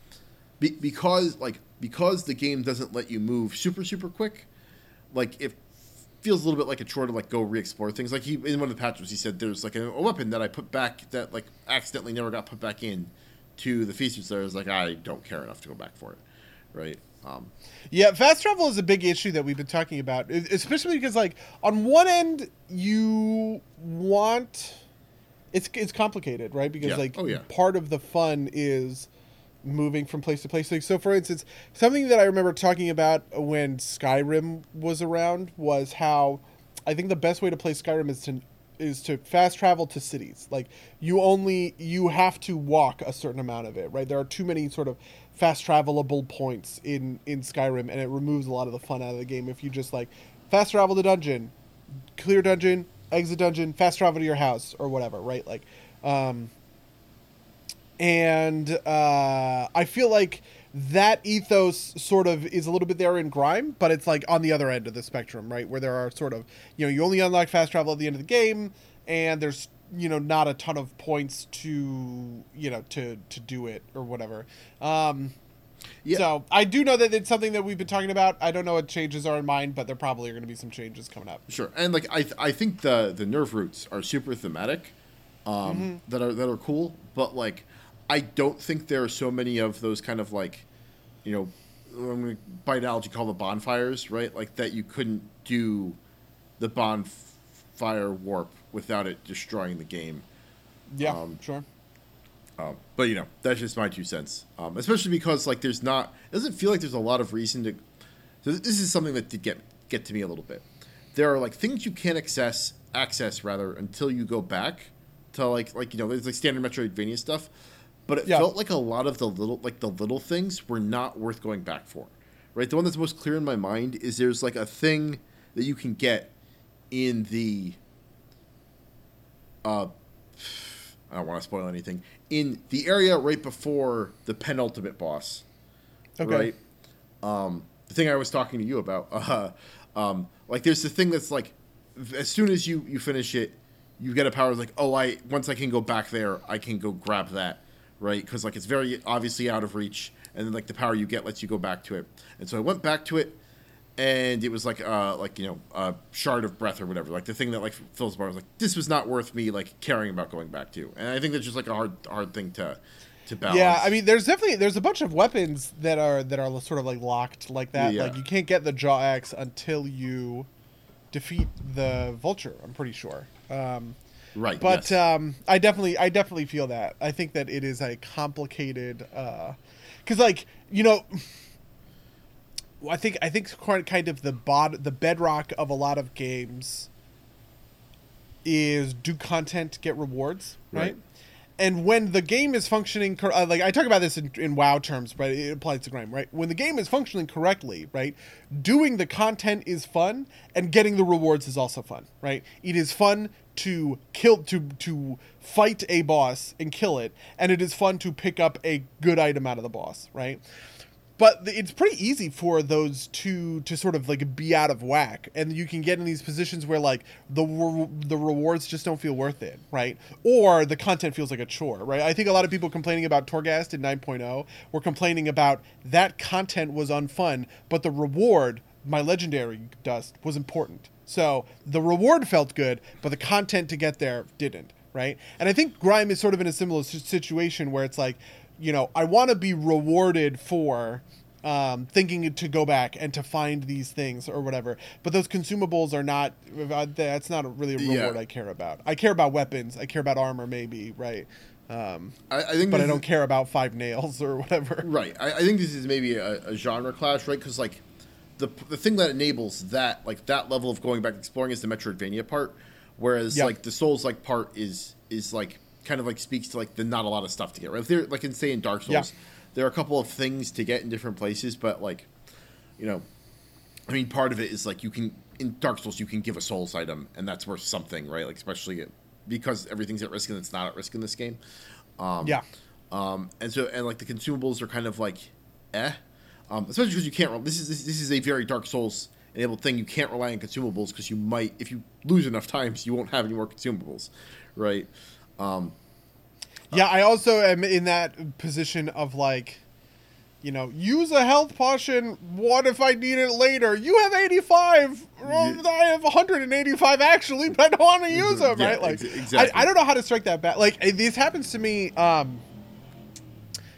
be, because like because the game doesn't let you move super super quick. Like it feels a little bit like a chore to like go re-explore things. Like he in one of the patches, he said there's like a, a weapon that I put back that like accidentally never got put back in to the features. There, I was like I don't care enough to go back for it, right? Um, Yeah, fast travel is a big issue that we've been talking about, especially because like on one end you want it's it's complicated, right? Because Yeah. like Oh, yeah. part of the fun is moving from place to place. Like so for instance, something that I remember talking about when Skyrim was around was how I think the best way to play Skyrim is to is to fast travel to cities. Like you only you have to walk a certain amount of it, right? There are too many sort of fast travelable points in in Skyrim and it removes a lot of the fun out of the game if you just like fast travel to dungeon, clear dungeon, exit dungeon, fast travel to your house or whatever, right? Like um and uh, I feel like that ethos sort of is a little bit there in Grime, but it's like on the other end of the spectrum, right? Where there are sort of you know you only unlock fast travel at the end of the game, and there's you know not a ton of points to you know to to do it or whatever. Um, Yeah. So I do know that it's something that we've been talking about. I don't know what changes are in mind, but there probably are going to be some changes coming up. Sure, and like I, I think the the nerve roots are super thematic, um, that are that are cool. But like, I don't think there are so many of those kind of like, you know, I'm gonna by analogy call the bonfires, right? Like that you couldn't do the bonfire warp without it destroying the game. Yeah, Um, sure. Um, but you know, that's just my two cents. Um, especially because like there's not, it doesn't feel like there's a lot of reason to. So this is something that did get get to me a little bit. There are like things you can't access access rather until you go back to like like you know there's like standard Metroidvania stuff, but it Yeah. felt like a lot of the little like the little things were not worth going back for. Right, the one that's most clear in my mind is there's like a thing that you can get in the uh I don't want to spoil anything. In the area right before the penultimate boss, Okay. right? Um, the thing I was talking to you about, uh, um, like there's the thing that's like, as soon as you you finish it, you get a power like oh I once I can go back there I can go grab that right because like it's very obviously out of reach and then like the power you get lets you go back to it and so I went back to it and it was like uh like you know a shard of breath or whatever like the thing that like fills the bar was like this was not worth me like caring about going back to and I think that's just like a hard hard thing to to balance Yeah, I mean, there's definitely there's a bunch of weapons that are that are sort of like locked like that. Yeah. Like you can't get the jaw axe until you defeat the vulture. I'm pretty sure. Um, right but yes. um, I definitely I definitely feel that. I think that it is a complicated because like you know. I think I think kind of the bod the bedrock of a lot of games is do content get rewards, right? Right. And when the game is functioning, uh, like I talk about this in, in WoW terms, but it applies to Grime, right? When the game is functioning correctly, right, doing the content is fun, and getting the rewards is also fun, right? It is fun to kill, to to fight a boss and kill it, and it is fun to pick up a good item out of the boss, right? But it's pretty easy for those two to sort of like be out of whack. And you can get in these positions where like the re- the rewards just don't feel worth it right? Or the content feels like a chore right? I think a lot of people complaining about torghast in 9.0 were complaining about that content was unfun but the reward my legendary dust was important. So the reward felt good but the content to get there didn't right? And i think grime is sort of in a similar situation where it's like you know, I want to be rewarded for um, thinking to go back and to find these things or whatever. But those consumables are not. uh, That's not really a Yeah. reward I care about. I care about weapons. I care about armor, maybe right. Um, I, I think but I don't is- care about five nails or whatever. Right. I, I think this is maybe a, a genre clash, right? Because like the the thing that enables that like that level of going back and exploring is the Metroidvania part, whereas Yeah. like the Souls like part is is like kind of like speaks to like the not a lot of stuff to get. Right. If they're like in say in Dark Souls, Yeah. there are a couple of things to get in different places, but like you know, I mean, part of it is like you can in Dark Souls you can give a Souls item and that's worth something, right? Like especially because everything's at risk and it's not at risk in this game. Um, Yeah. um, and so and like the consumables are kind of like, eh, um, especially because you can't. re- This is this, this is a very Dark Souls enabled thing. You can't rely on consumables because you might, if you lose enough times, you won't have any more consumables, right? Um, Yeah, I also am in that position of like, you know, use a health potion. What if I need it later? You have 85. Well, Yeah. I have 185 actually, but I don't want to use them, Yeah, right? Like, ex- exactly. I, I don't know how to strike that back. Like, this happens to me. Um,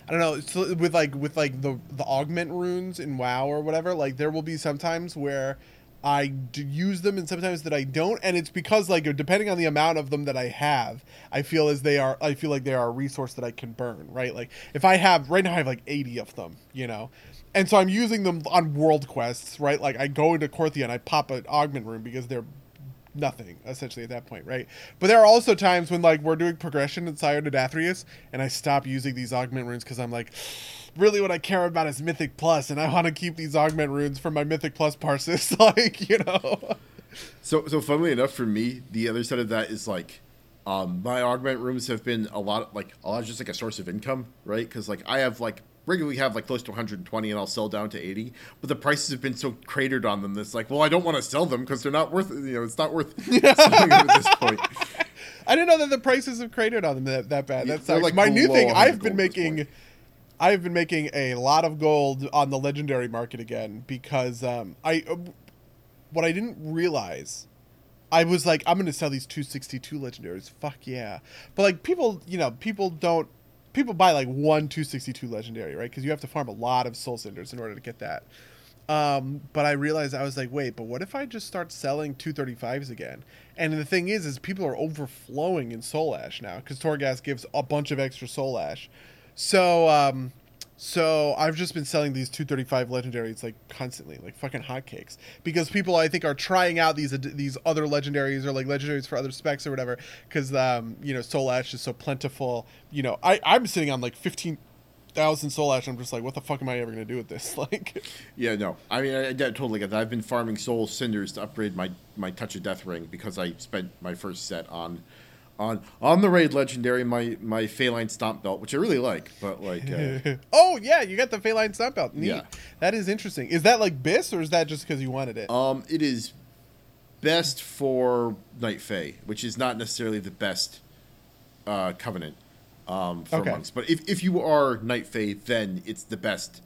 I don't know so with like with like the the augment runes in WoW or whatever. Like, there will be sometimes where. I use them and sometimes that I don't, and it's because like depending on the amount of them that I have, I feel as they are. I feel like they are a resource that I can burn. Right, like if I have right now, I have like eighty of them, you know, and so I'm using them on world quests. Right, like I go into Korthia and I pop an augment rune because they're nothing essentially at that point, right? But there are also times when like we're doing progression in Sire to and I stop using these augment runes because I'm like, really, what I care about is Mythic Plus, and I want to keep these augment runes for my Mythic Plus parses, like you know. so so funnily enough, for me, the other side of that is like. Um, my augment runes have been a lot like a lot just like a source of income, right? Because like I have like regularly have like close to 120 and I'll sell down to 80, but the prices have been so cratered on them that's like, well, I don't want to sell them because they're not worth you know it's not worth selling them at this point. I didn't know that the prices have cratered on them that, that bad. Yeah, That like, My new thing, I've been gold at this making. I've been making a lot of gold on the legendary market again because um, I, uh, what I didn't realize, I was like, I'm going to sell these 262 legendaries. Fuck yeah! But like people, you know, people don't. People buy like one 262 legendary, right? Because you have to farm a lot of soul cinders in order to get that. Um, but I realized I was like, wait, but what if I just start selling 235s again? And the thing is, is people are overflowing in Soul Ash now because Torghast gives a bunch of extra Soul Ash. So, um, so I've just been selling these 235 legendaries like constantly, like fucking hotcakes, because people I think are trying out these these other legendaries or like legendaries for other specs or whatever. Because um, you know, Soul Ash is so plentiful. You know, I I'm sitting on like 15 thousand soul ash. I'm just like, what the fuck am I ever gonna do with this? Like, Yeah, no. I mean, I, I totally get that. I've been farming soul cinders to upgrade my my touch of death ring because I spent my first set on on on the raid legendary my my Faeline stomp belt, which I really like, but like uh, oh yeah, you got the Faeline stomp belt. Neat. Yeah. That is interesting. Is that like bis or is that just because you wanted it? um it is best for Night Fae, which is not necessarily the best uh, covenant um, for Okay. monks. But if, if you are Night Fae, then it's the best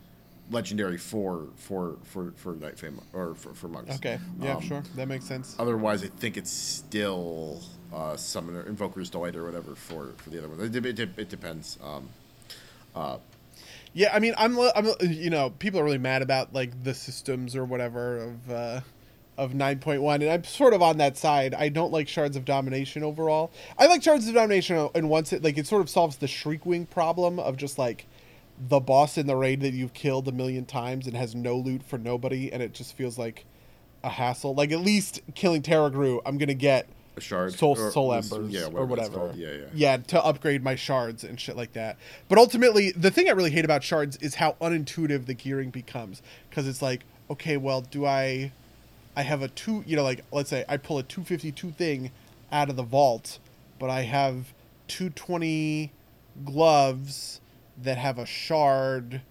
legendary for for for for Night mon- or for, for monks. Okay. Yeah, Um, sure. That makes sense. Otherwise, I think it's still uh, Summoner Invoker's Delight or whatever for for the other one. It, it, it depends. Um, Yeah, I mean, I'm, I'm, you know, people are really mad about like the systems or whatever of uh, of 9.1, and I'm sort of on that side. I don't like Shards of Domination overall. I like Shards of Domination, and once it like it sort of solves the Shriekwing problem of just like the boss in the raid that you've killed a million times and has no loot for nobody, and it just feels like a hassle. Like at least killing Tarragrue, I'm gonna get a shard, soul or- soul embers yeah, or whatever. Yeah, yeah. Yeah, to upgrade my shards and shit like that. But ultimately, the thing I really hate about shards is how unintuitive the gearing becomes. Because it's like, okay, well, do I, I have a two, you know, like let's say I pull a two fifty two thing out of the vault, but I have two twenty gloves that have a shard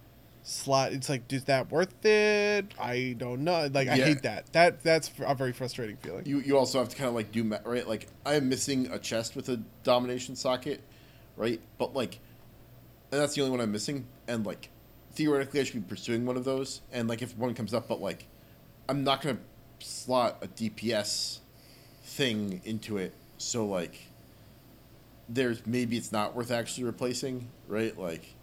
slot. It's like, is that worth it? I don't know. Like, I Yeah. hate that. That that's a very frustrating feeling. You you also have to kind of like do right. Like I am missing a chest with a domination socket, right? But like, and that's the only one I'm missing. And like, theoretically, I should be pursuing one of those. And like, if one comes up, but like, I'm not gonna slot a DPS thing into it. So like, there's maybe it's not worth actually replacing, right? Like,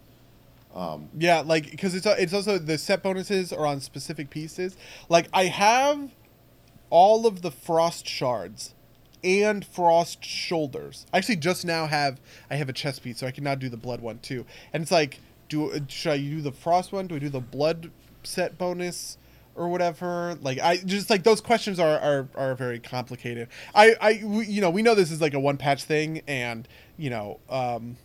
um, Yeah, like because it's it's also the set bonuses are on specific pieces. Like I have all of the frost shards and frost shoulders. I actually just now have I have a chest piece, so I can now do the blood one too. And it's like, do should I do the frost one? Do I do the blood set bonus? Or whatever, like I just like those questions are are, are very complicated. I I we, you know we know this is like a one patch thing, and you know um,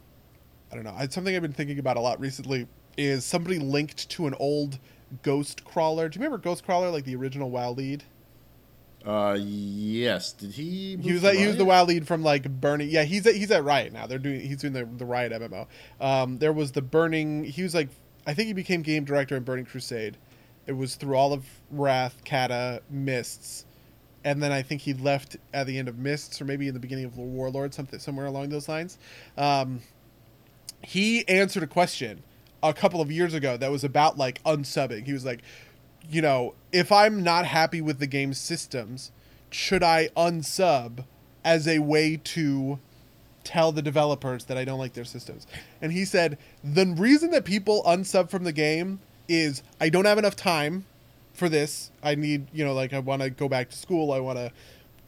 I don't know. It's something I've been thinking about a lot recently. Is somebody linked to an old Ghostcrawler? Do you remember Ghostcrawler, like the original WoW lead? uh, yes. Did he? He was like, he was the WoW lead from like Burning. Yeah, he's at, he's at Riot now. They're doing he's doing the the Riot MMO. Um, there was the Burning. He was like I think he became game director in Burning Crusade. It was through all of Wrath, Cata, Mists, and then I think he left at the end of Mists or maybe in the beginning of Warlord, something somewhere along those lines. Um, he answered a question a couple of years ago that was about like unsubbing. He was like, you know, if I'm not happy with the game's systems, should I unsub as a way to tell the developers that I don't like their systems? And he said, the reason that people unsub from the game is I don't have enough time for this. I need, you know, like I want to go back to school. I want to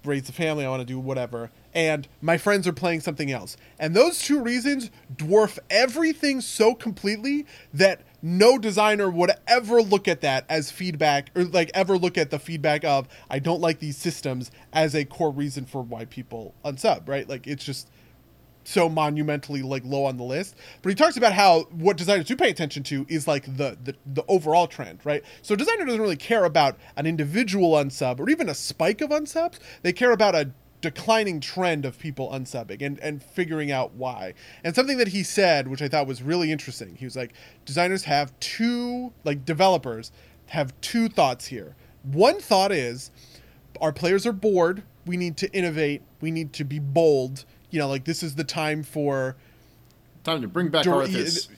raise a family. I want to do whatever. And my friends are playing something else. And those two reasons dwarf everything so completely that no designer would ever look at that as feedback or like ever look at the feedback of I don't like these systems as a core reason for why people unsub, right? Like it's just so monumentally like low on the list. But he talks about how what designers do pay attention to is like the the, the overall trend, right? So designer doesn't really care about an individual unsub or even a spike of unsubs. They care about a declining trend of people unsubbing and, and figuring out why. And something that he said, which I thought was really interesting, he was like, designers have two like developers have two thoughts here. One thought is our players are bored. We need to innovate. We need to be bold. You know, like this is the time for Time to bring back Dur- Arthas.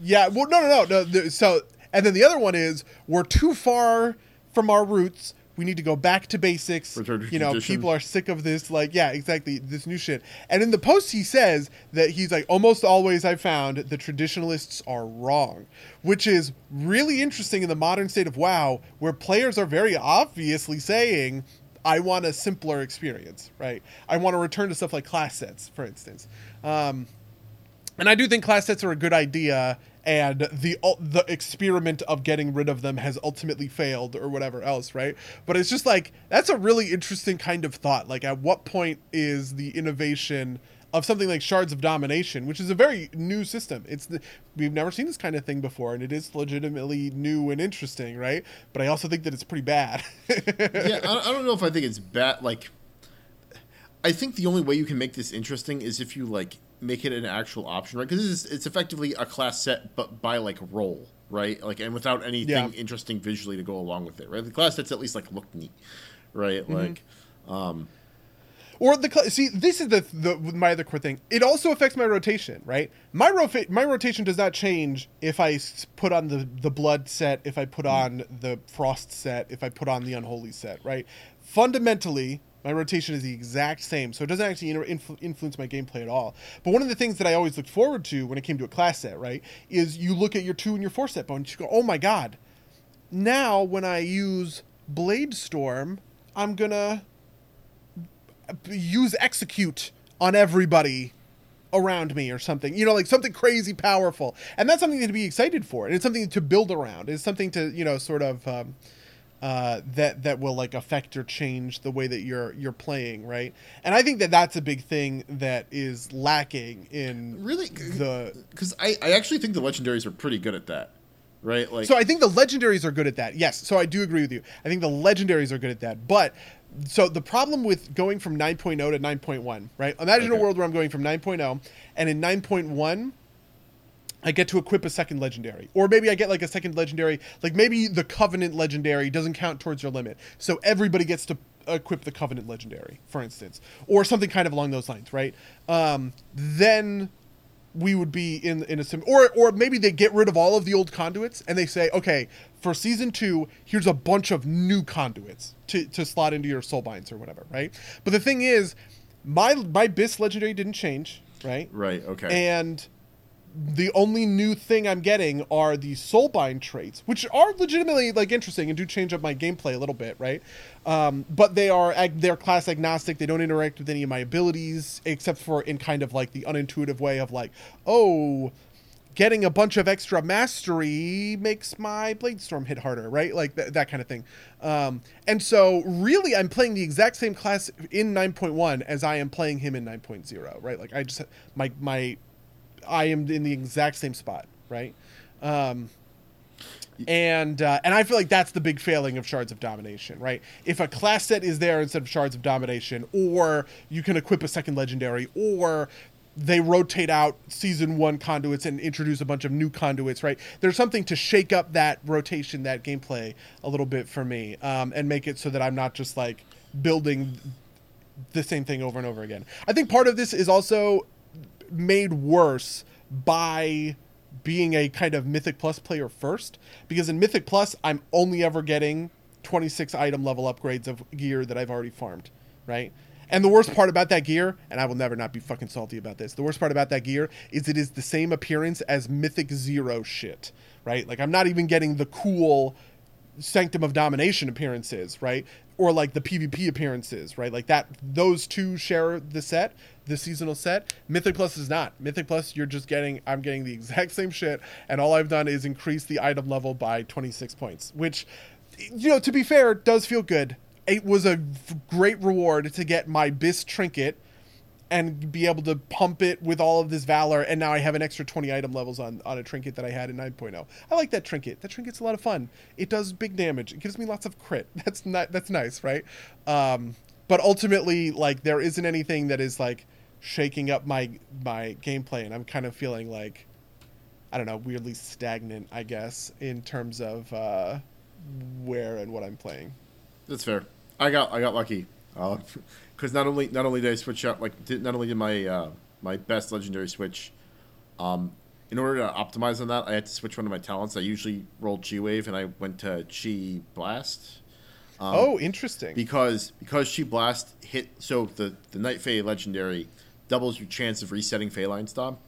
yeah. Well, no, no, no, no. the- So, and then the other one is we're too far from our roots. We need to go back to basics. Return you know, tradition. people are sick of this. Like, yeah, exactly. This new shit. And in the post, he says that he's like, almost always I've found the traditionalists are wrong, which is really interesting in the modern state of WoW, where players are very obviously saying, I want a simpler experience, right? I want to return to stuff like class sets, for instance. Um, and I do think class sets are a good idea, and the the experiment of getting rid of them has ultimately failed, or whatever else, right? But it's just like that's a really interesting kind of thought. Like, at what point is the innovation of something like Shards of Domination, which is a very new system? It's the, we've never seen this kind of thing before, and it is legitimately new and interesting, right? But I also think that it's pretty bad. yeah, I, I don't know if I think it's bad. Like, I think the only way you can make this interesting is if you like make it an actual option, right? Because it's, it's effectively a class set, but by like role, right? Like, and without anything Yeah. interesting visually to go along with it, right? The class sets at least like look neat, right? Mm-hmm. Like, Um, Or the see, this is the, the my other core thing. It also affects my rotation, right? My ro- my rotation does not change if I put on the the blood set, if I put on the frost set, if I put on the unholy set, right? Fundamentally, my rotation is the exact same, so it doesn't actually influ- influence my gameplay at all. But one of the things that I always looked forward to when it came to a class set, right, is you look at your two and your four set bones, you go, oh my god, now when I use Bladestorm, I'm gonna use execute on everybody around me or something you know like something crazy powerful and that's something to be excited for and it's something to build around it's something to you know sort of um, uh, that that will like affect or change the way that you're you're playing right and i think that that's a big thing that is lacking in really, the because I, I actually think the legendaries are pretty good at that, right? Like, So I think the legendaries are good at that. Yes. So I do agree with you. I think the legendaries are good at that. But so the problem with going from 9.0 to 9.1, right? Imagine a world where I'm going from 9.0 and in 9.1 I get to equip a second legendary. Or maybe I get like a second legendary, like maybe the covenant legendary doesn't count towards your limit. So everybody gets to equip the covenant legendary, for instance, or something kind of along those lines, right? Um, then we would be in in a sim or or maybe they get rid of all of the old conduits and they say okay for season two here's a bunch of new conduits to to slot into your soul binds or whatever right but the thing is my my bis legendary didn't change right right? Okay. and the only new thing I'm getting are the soulbind traits, which are legitimately like interesting and do change up my gameplay a little bit, right? Um, but they are ag- they're class agnostic. They don't interact with any of my abilities except for in kind of like the unintuitive way of like, oh, getting a bunch of extra mastery makes my Bladestorm hit harder, right? Like th- that kind of thing. Um, and so really, I'm playing the exact same class in 9.1 as I am playing him in 9.0, right? Like I just my my I am in the exact same spot, right? Um, and uh, and I feel like that's the big failing of Shards of Domination, right? If a class set is there instead of Shards of Domination, or you can equip a second legendary, or they rotate out season one conduits and introduce a bunch of new conduits, right? There's something to shake up that rotation, that gameplay a little bit for me, um, and make it so that I'm not just like building the same thing over and over again. I think part of this is also made worse by being a kind of Mythic Plus player first, because in Mythic Plus, I'm only ever getting 26 item level upgrades of gear that I've already farmed, right? And the worst part about that gear, and I will never not be fucking salty about this, the worst part about that gear is it is the same appearance as Mythic Zero shit, right? Like, I'm not even getting the cool Sanctum of Domination appearances, right? Or like the PvP appearances, right? Like that, those two share the set, the seasonal set. Mythic Plus is not. Mythic Plus, you're just getting, I'm getting the exact same shit, and all I've done is increase the item level by 26 points, which, you know, to be fair, does feel good. It was a great reward to get my Bis trinket and be able to pump it with all of this valor and now i have an extra 20 item levels on, on a trinket that i had in 9.0 i like that trinket that trinket's a lot of fun it does big damage it gives me lots of crit that's not that's nice right um, but ultimately like there isn't anything that is like shaking up my my gameplay and i'm kind of feeling like i don't know weirdly stagnant i guess in terms of uh, where and what i'm playing That's fair. I got I got lucky because not only not only did I switch up like did, not only did my uh, my best legendary switch, um, in order to optimize on that, I had to switch one of my talents. I usually rolled Chi Wave and I went to Chi Blast. Um, oh interesting because because Chi Blast hit so the the Night Fae legendary doubles your chance of resetting Faeline Stomp,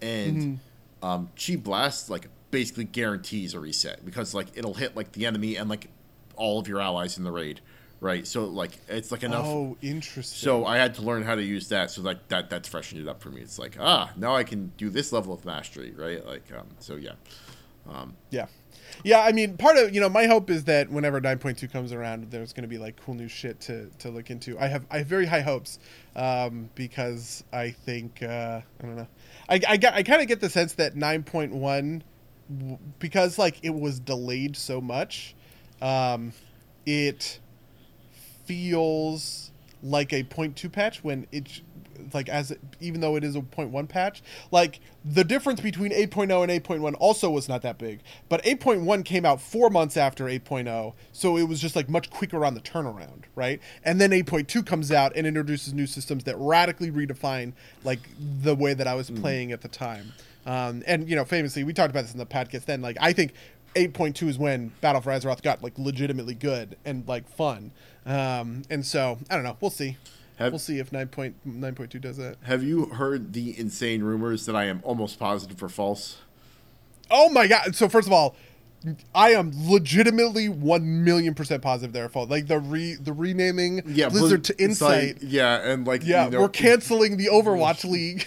and um, Chi Blast like basically guarantees a reset because like it'll hit like the enemy and like all of your allies in the raid, right? So like it's like enough. oh interesting So I had to learn how to use that. So like that that's freshened it up for me. It's like ah now I can do this level of mastery, right? Like um, so yeah. Yeah. Yeah, I mean, part of you know my hope is that whenever 9.2 comes around, there's going to be like cool new shit to, to look into. I have I have very high hopes um, because I think uh, I don't know. I I, got, I kind of get the sense that 9.1 because like it was delayed so much, um, it feels like a two patch when it like as even though it is a 0.1 patch, like the difference between 8.0 and 8.1 also was not that big. But 8.1 came out four months after 8.0, so it was just like much quicker on the turnaround, right? And then 8.2 comes out and introduces new systems that radically redefine like the way that I was playing at the time. Um, and you know, famously, we talked about this in the podcast. Then, like, I think 8.2 is when Battle for Azeroth got like legitimately good and like fun. Um, and so I don't know. We'll see. Have- we'll see if 9.9.2 does that. Have you heard the insane rumors that I am almost positive are false? Oh my god! So first of all, I am legitimately one million percent positive they're false. Like the re the renaming Yeah, Blizzard to it's like- Insight. yeah, and like yeah, you know, we're canceling the Overwatch League.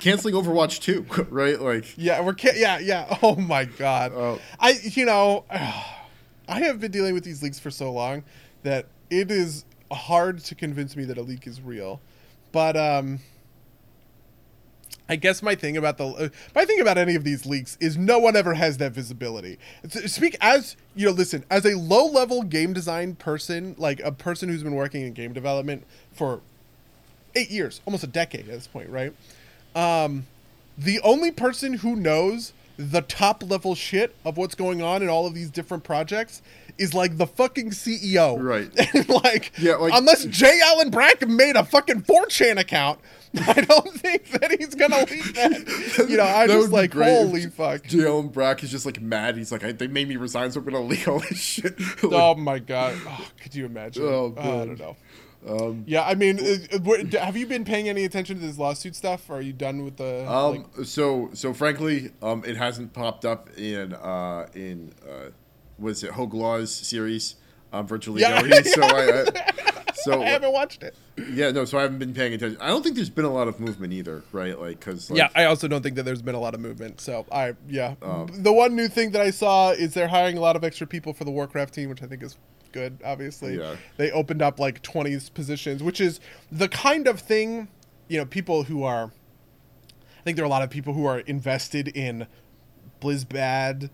canceling Overwatch too, right? Like Yeah, we're can- yeah, yeah. Oh my god. Oh. I you know, I have been dealing with these leaks for so long that it is hard to convince me that a leak is real. But um I guess my thing about the uh, my thing about any of these leaks is no one ever has that visibility. Speak as you know, listen, as a low level game design person, like a person who's been working in game development for eight years, almost a decade at this point, right? Um, the only person who knows the top level shit of what's going on in all of these different projects is like the fucking CEO. Right. And like, Yeah, like- unless J. Allen Brack made a fucking 4chan account, I don't think that he's gonna leave that. You know, I'm just like, holy fuck. J. Allen Brack is just like mad. He's like, I, they made me resign, so I'm gonna leak all this shit. Oh my god! Oh, could you imagine? Oh, I God. don't know. Um, Yeah, I mean, have you been paying any attention to this lawsuit stuff? Or are you done with the? Um, like- so so frankly, um, it hasn't popped up in uh in uh, was it Hogue Law's series, um, virtually Yeah. So I, I so I haven't watched it. yeah no, so I haven't been paying attention. I don't think there's been a lot of movement either, right? Like because like, yeah, I also don't think that there's been a lot of movement. So I, yeah, Um, the one new thing that I saw is they're hiring a lot of extra people for the Warcraft team, which I think is good. Obviously, Yeah. they opened up like 20 positions, which is the kind of thing, you know, people who are. I think there are a lot of people who are invested in BlizzBad,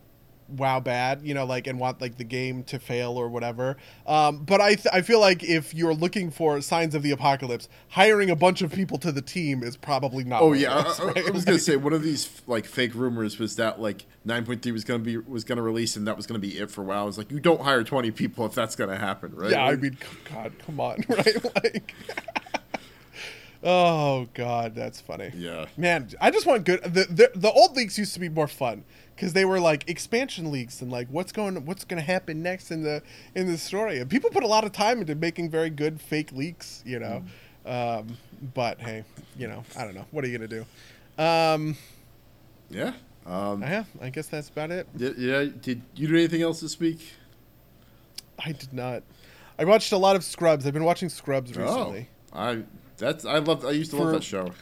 WoW bad, you know, like and want like the game to fail or whatever. Um, but I th- I feel like if you're looking for signs of the apocalypse, hiring a bunch of people to the team is probably not. Oh yeah, I, is, I- I was gonna say one of these like fake rumors was that like 9.3 was gonna be was gonna release and that was gonna be it for WoW. I was like, you don't hire 20 people if that's gonna happen, right? Yeah, I mean, God, come on, right? Like, oh God, that's funny. yeah. Man, I just want good. The, the the old leaks used to be more fun because they were like expansion leaks and like what's going what's going to happen next in the in the story. And people put a lot of time into making very good fake leaks, you know. Um, but hey, you know, I don't know. What are you gonna do? Um, Yeah. Um, yeah, I guess that's about it. yeah, yeah. Did you do anything else this week? I did not. I watched a lot of Scrubs. I've been watching Scrubs recently. Oh, I that's I love. I used to love that show.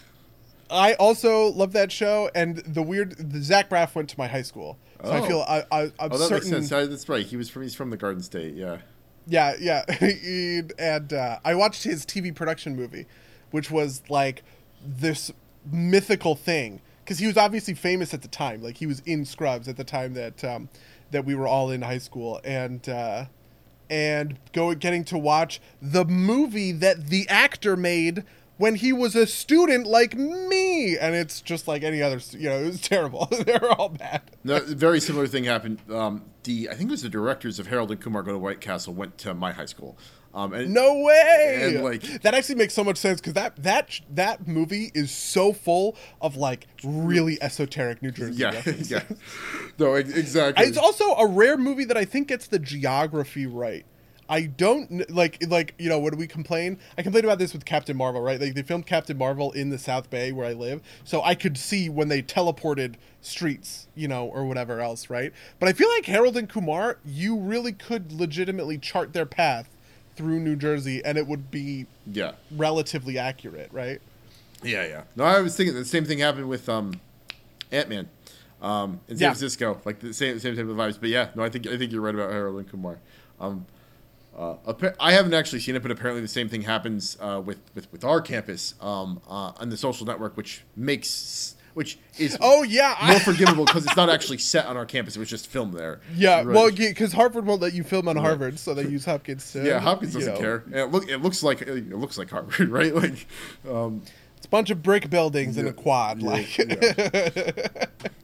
I also love that show, and the weird the Zach Braff went to my high school, so I Oh. feel I, I I'm Oh, that certain. makes sense. That's right. He was from. He's from the Garden State. Yeah. Yeah, yeah, and uh, I watched his TV production movie, which was like this mythical thing because he was obviously famous at the time. Like he was in Scrubs at the time that um, that we were all in high school, and uh, and go getting to watch the movie that the actor made when he was a student like me, and it's just like any other. You know, it was terrible. they were all bad. No, very similar thing happened. Um, the I think it was the directors of Harold and Kumar Go to White Castle went to my high school. Um, and No way! And, like- that actually makes so much sense because that that that movie is so full of like really esoteric New Jersey yeah, references. yeah. No, exactly. It's also a rare movie that I think gets the geography right. I don't like like you know when we complain. I complained about this with Captain Marvel, right? Like they filmed Captain Marvel in the South Bay where I live, so I could see when they teleported streets, you know, or whatever else, right? But I feel like Harold and Kumar, you really could legitimately chart their path through New Jersey, and it would be yeah, relatively accurate, right? yeah, yeah. No, I was thinking the same thing happened with um, Ant Man, um, in San Yeah. Francisco, like the same same type of vibes. But yeah, no, I think I think you're right about Harold and Kumar. Um, uh, I haven't actually seen it, but apparently the same thing happens uh, with, with with our campus um, uh, on the social network, which makes which is Oh yeah, more forgivable because it's not actually set on our campus; it was just filmed there. yeah. Right. Well, because Harvard won't let you film on Harvard, so they use Hopkins. To, yeah, Hopkins doesn't know, care. It look, it looks like it looks like Harvard, right? Like, um, It's a bunch of brick buildings Yeah, a quad. yeah, like, yeah.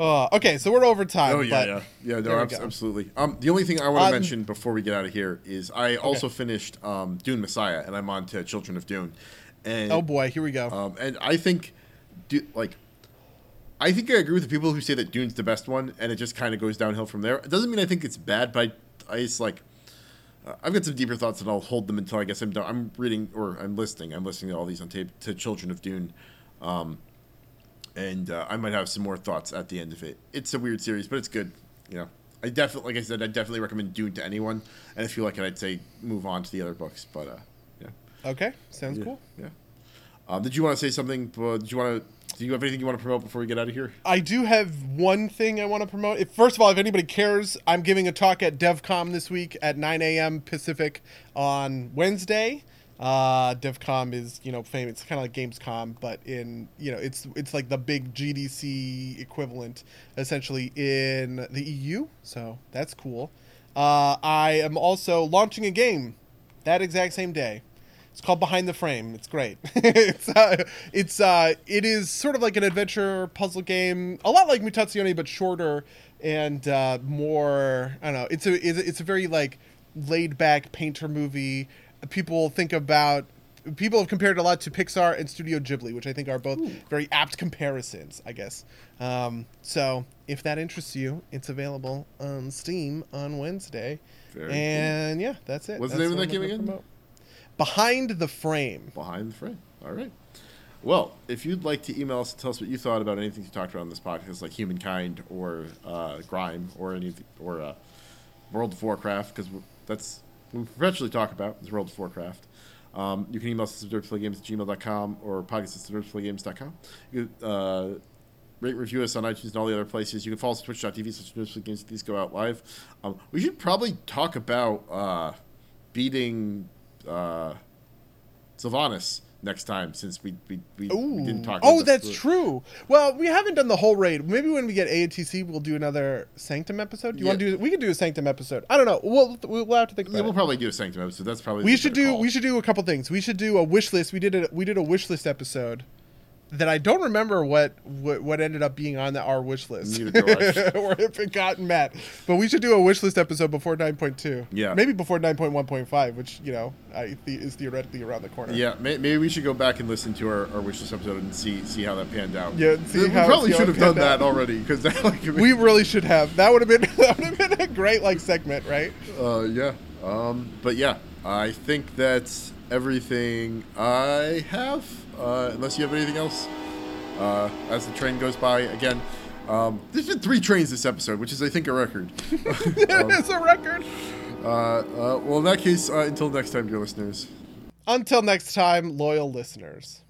Uh, okay, so we're over time. Oh yeah, yeah, yeah. No, abs- absolutely. Um, the only thing I want to Um, mention before we get out of here is I also finished um, Dune Messiah, and I'm on to Children of Dune. And Oh boy, here we go. um, and I think, Du- like, I think I agree with the people who say that Dune's the best one, and it just kind of goes downhill from there. It doesn't mean I think it's bad, but I, I just like. Uh, I've got some deeper thoughts, and I'll hold them until I guess I'm done. I'm reading or I'm listening. I'm listening to all these on tape to Children of Dune. Um, and uh, I might have some more thoughts at the end of it. It's a weird series, but it's good. You know, I definitely, like I said, I definitely recommend Dune to anyone. And if you like it, I'd say move on to the other books. But uh, yeah, okay, sounds yeah, cool. Yeah. Um, did you want to say something? Uh, did you want to? Do you have anything you want to promote before we get out of here? I do have one thing I want to promote. If, first of all, if anybody cares, I'm giving a talk at DevCom this week at 9 a.m. Pacific on Wednesday. Uh, DevCom is you know famous. It's kind of like Gamescom, but in you know it's it's like the big GDC equivalent, essentially in the EU. So that's cool. Uh, I am also launching a game that exact same day. It's called Behind the Frame. It's great. it's uh, it's uh, it is sort of like an adventure puzzle game, a lot like Mutazione, but shorter and uh, more. I don't know. It's a it's a, very like laid back painter movie. People think about people have compared it a lot to Pixar and Studio Ghibli, which I think are both very apt comparisons. I guess. Um, so if that interests you, it's available on Steam on Wednesday. Very cool. and yeah, that's it. What's the That's name of that game again? promote. Behind the Frame. Behind the frame. All right. Well, if you'd like to email us and tell us what you thought about anything you talked about on this podcast, like Humankind or uh, Grime or any or uh, World of Warcraft, because that's we perpetually talk about is World of Warcraft. Um, you can email us at dirtplaygames at gmail.com or podcast at dirtplaygames.com. You can uh, rate, review us on iTunes and all the other places. You can follow us at twitch.tv slash dirtplaygames. These go out live. Um, we should probably talk about uh, beating uh, Sylvanas next time since we, we, we, we didn't talk about oh, that. that's true. Well, we haven't done the whole raid. Maybe when we get ATC, we'll do another Sanctum episode. You want to do? We could do a Sanctum episode. I don't know. We'll we'll have to think about Yeah, we'll probably do a Sanctum episode. That's probably we should do call. we should do a couple things. We should do a wish list. We did a we did a wish list episode that I don't remember what what, what ended up being on the, our wish list or if it got met. But we should do a wish list episode before 9.2. Yeah. Maybe before 9.1.5, which, you know, I the, is theoretically around the corner. Yeah, may, maybe we should go back and listen to our, our wish list episode and see see how that panned out. Yeah, and see we how- probably should have done out. that already because that like We really should have. That would have been that would have been a great like segment, right? uh, yeah. Um, but yeah, I think that's everything I have. Uh, unless you have anything else, uh, as the train goes by again. Um, there's been three trains this episode, which is I think a record. it is a record. uh, uh, well, in that case, uh, until next time, dear listeners. Until next time, loyal listeners.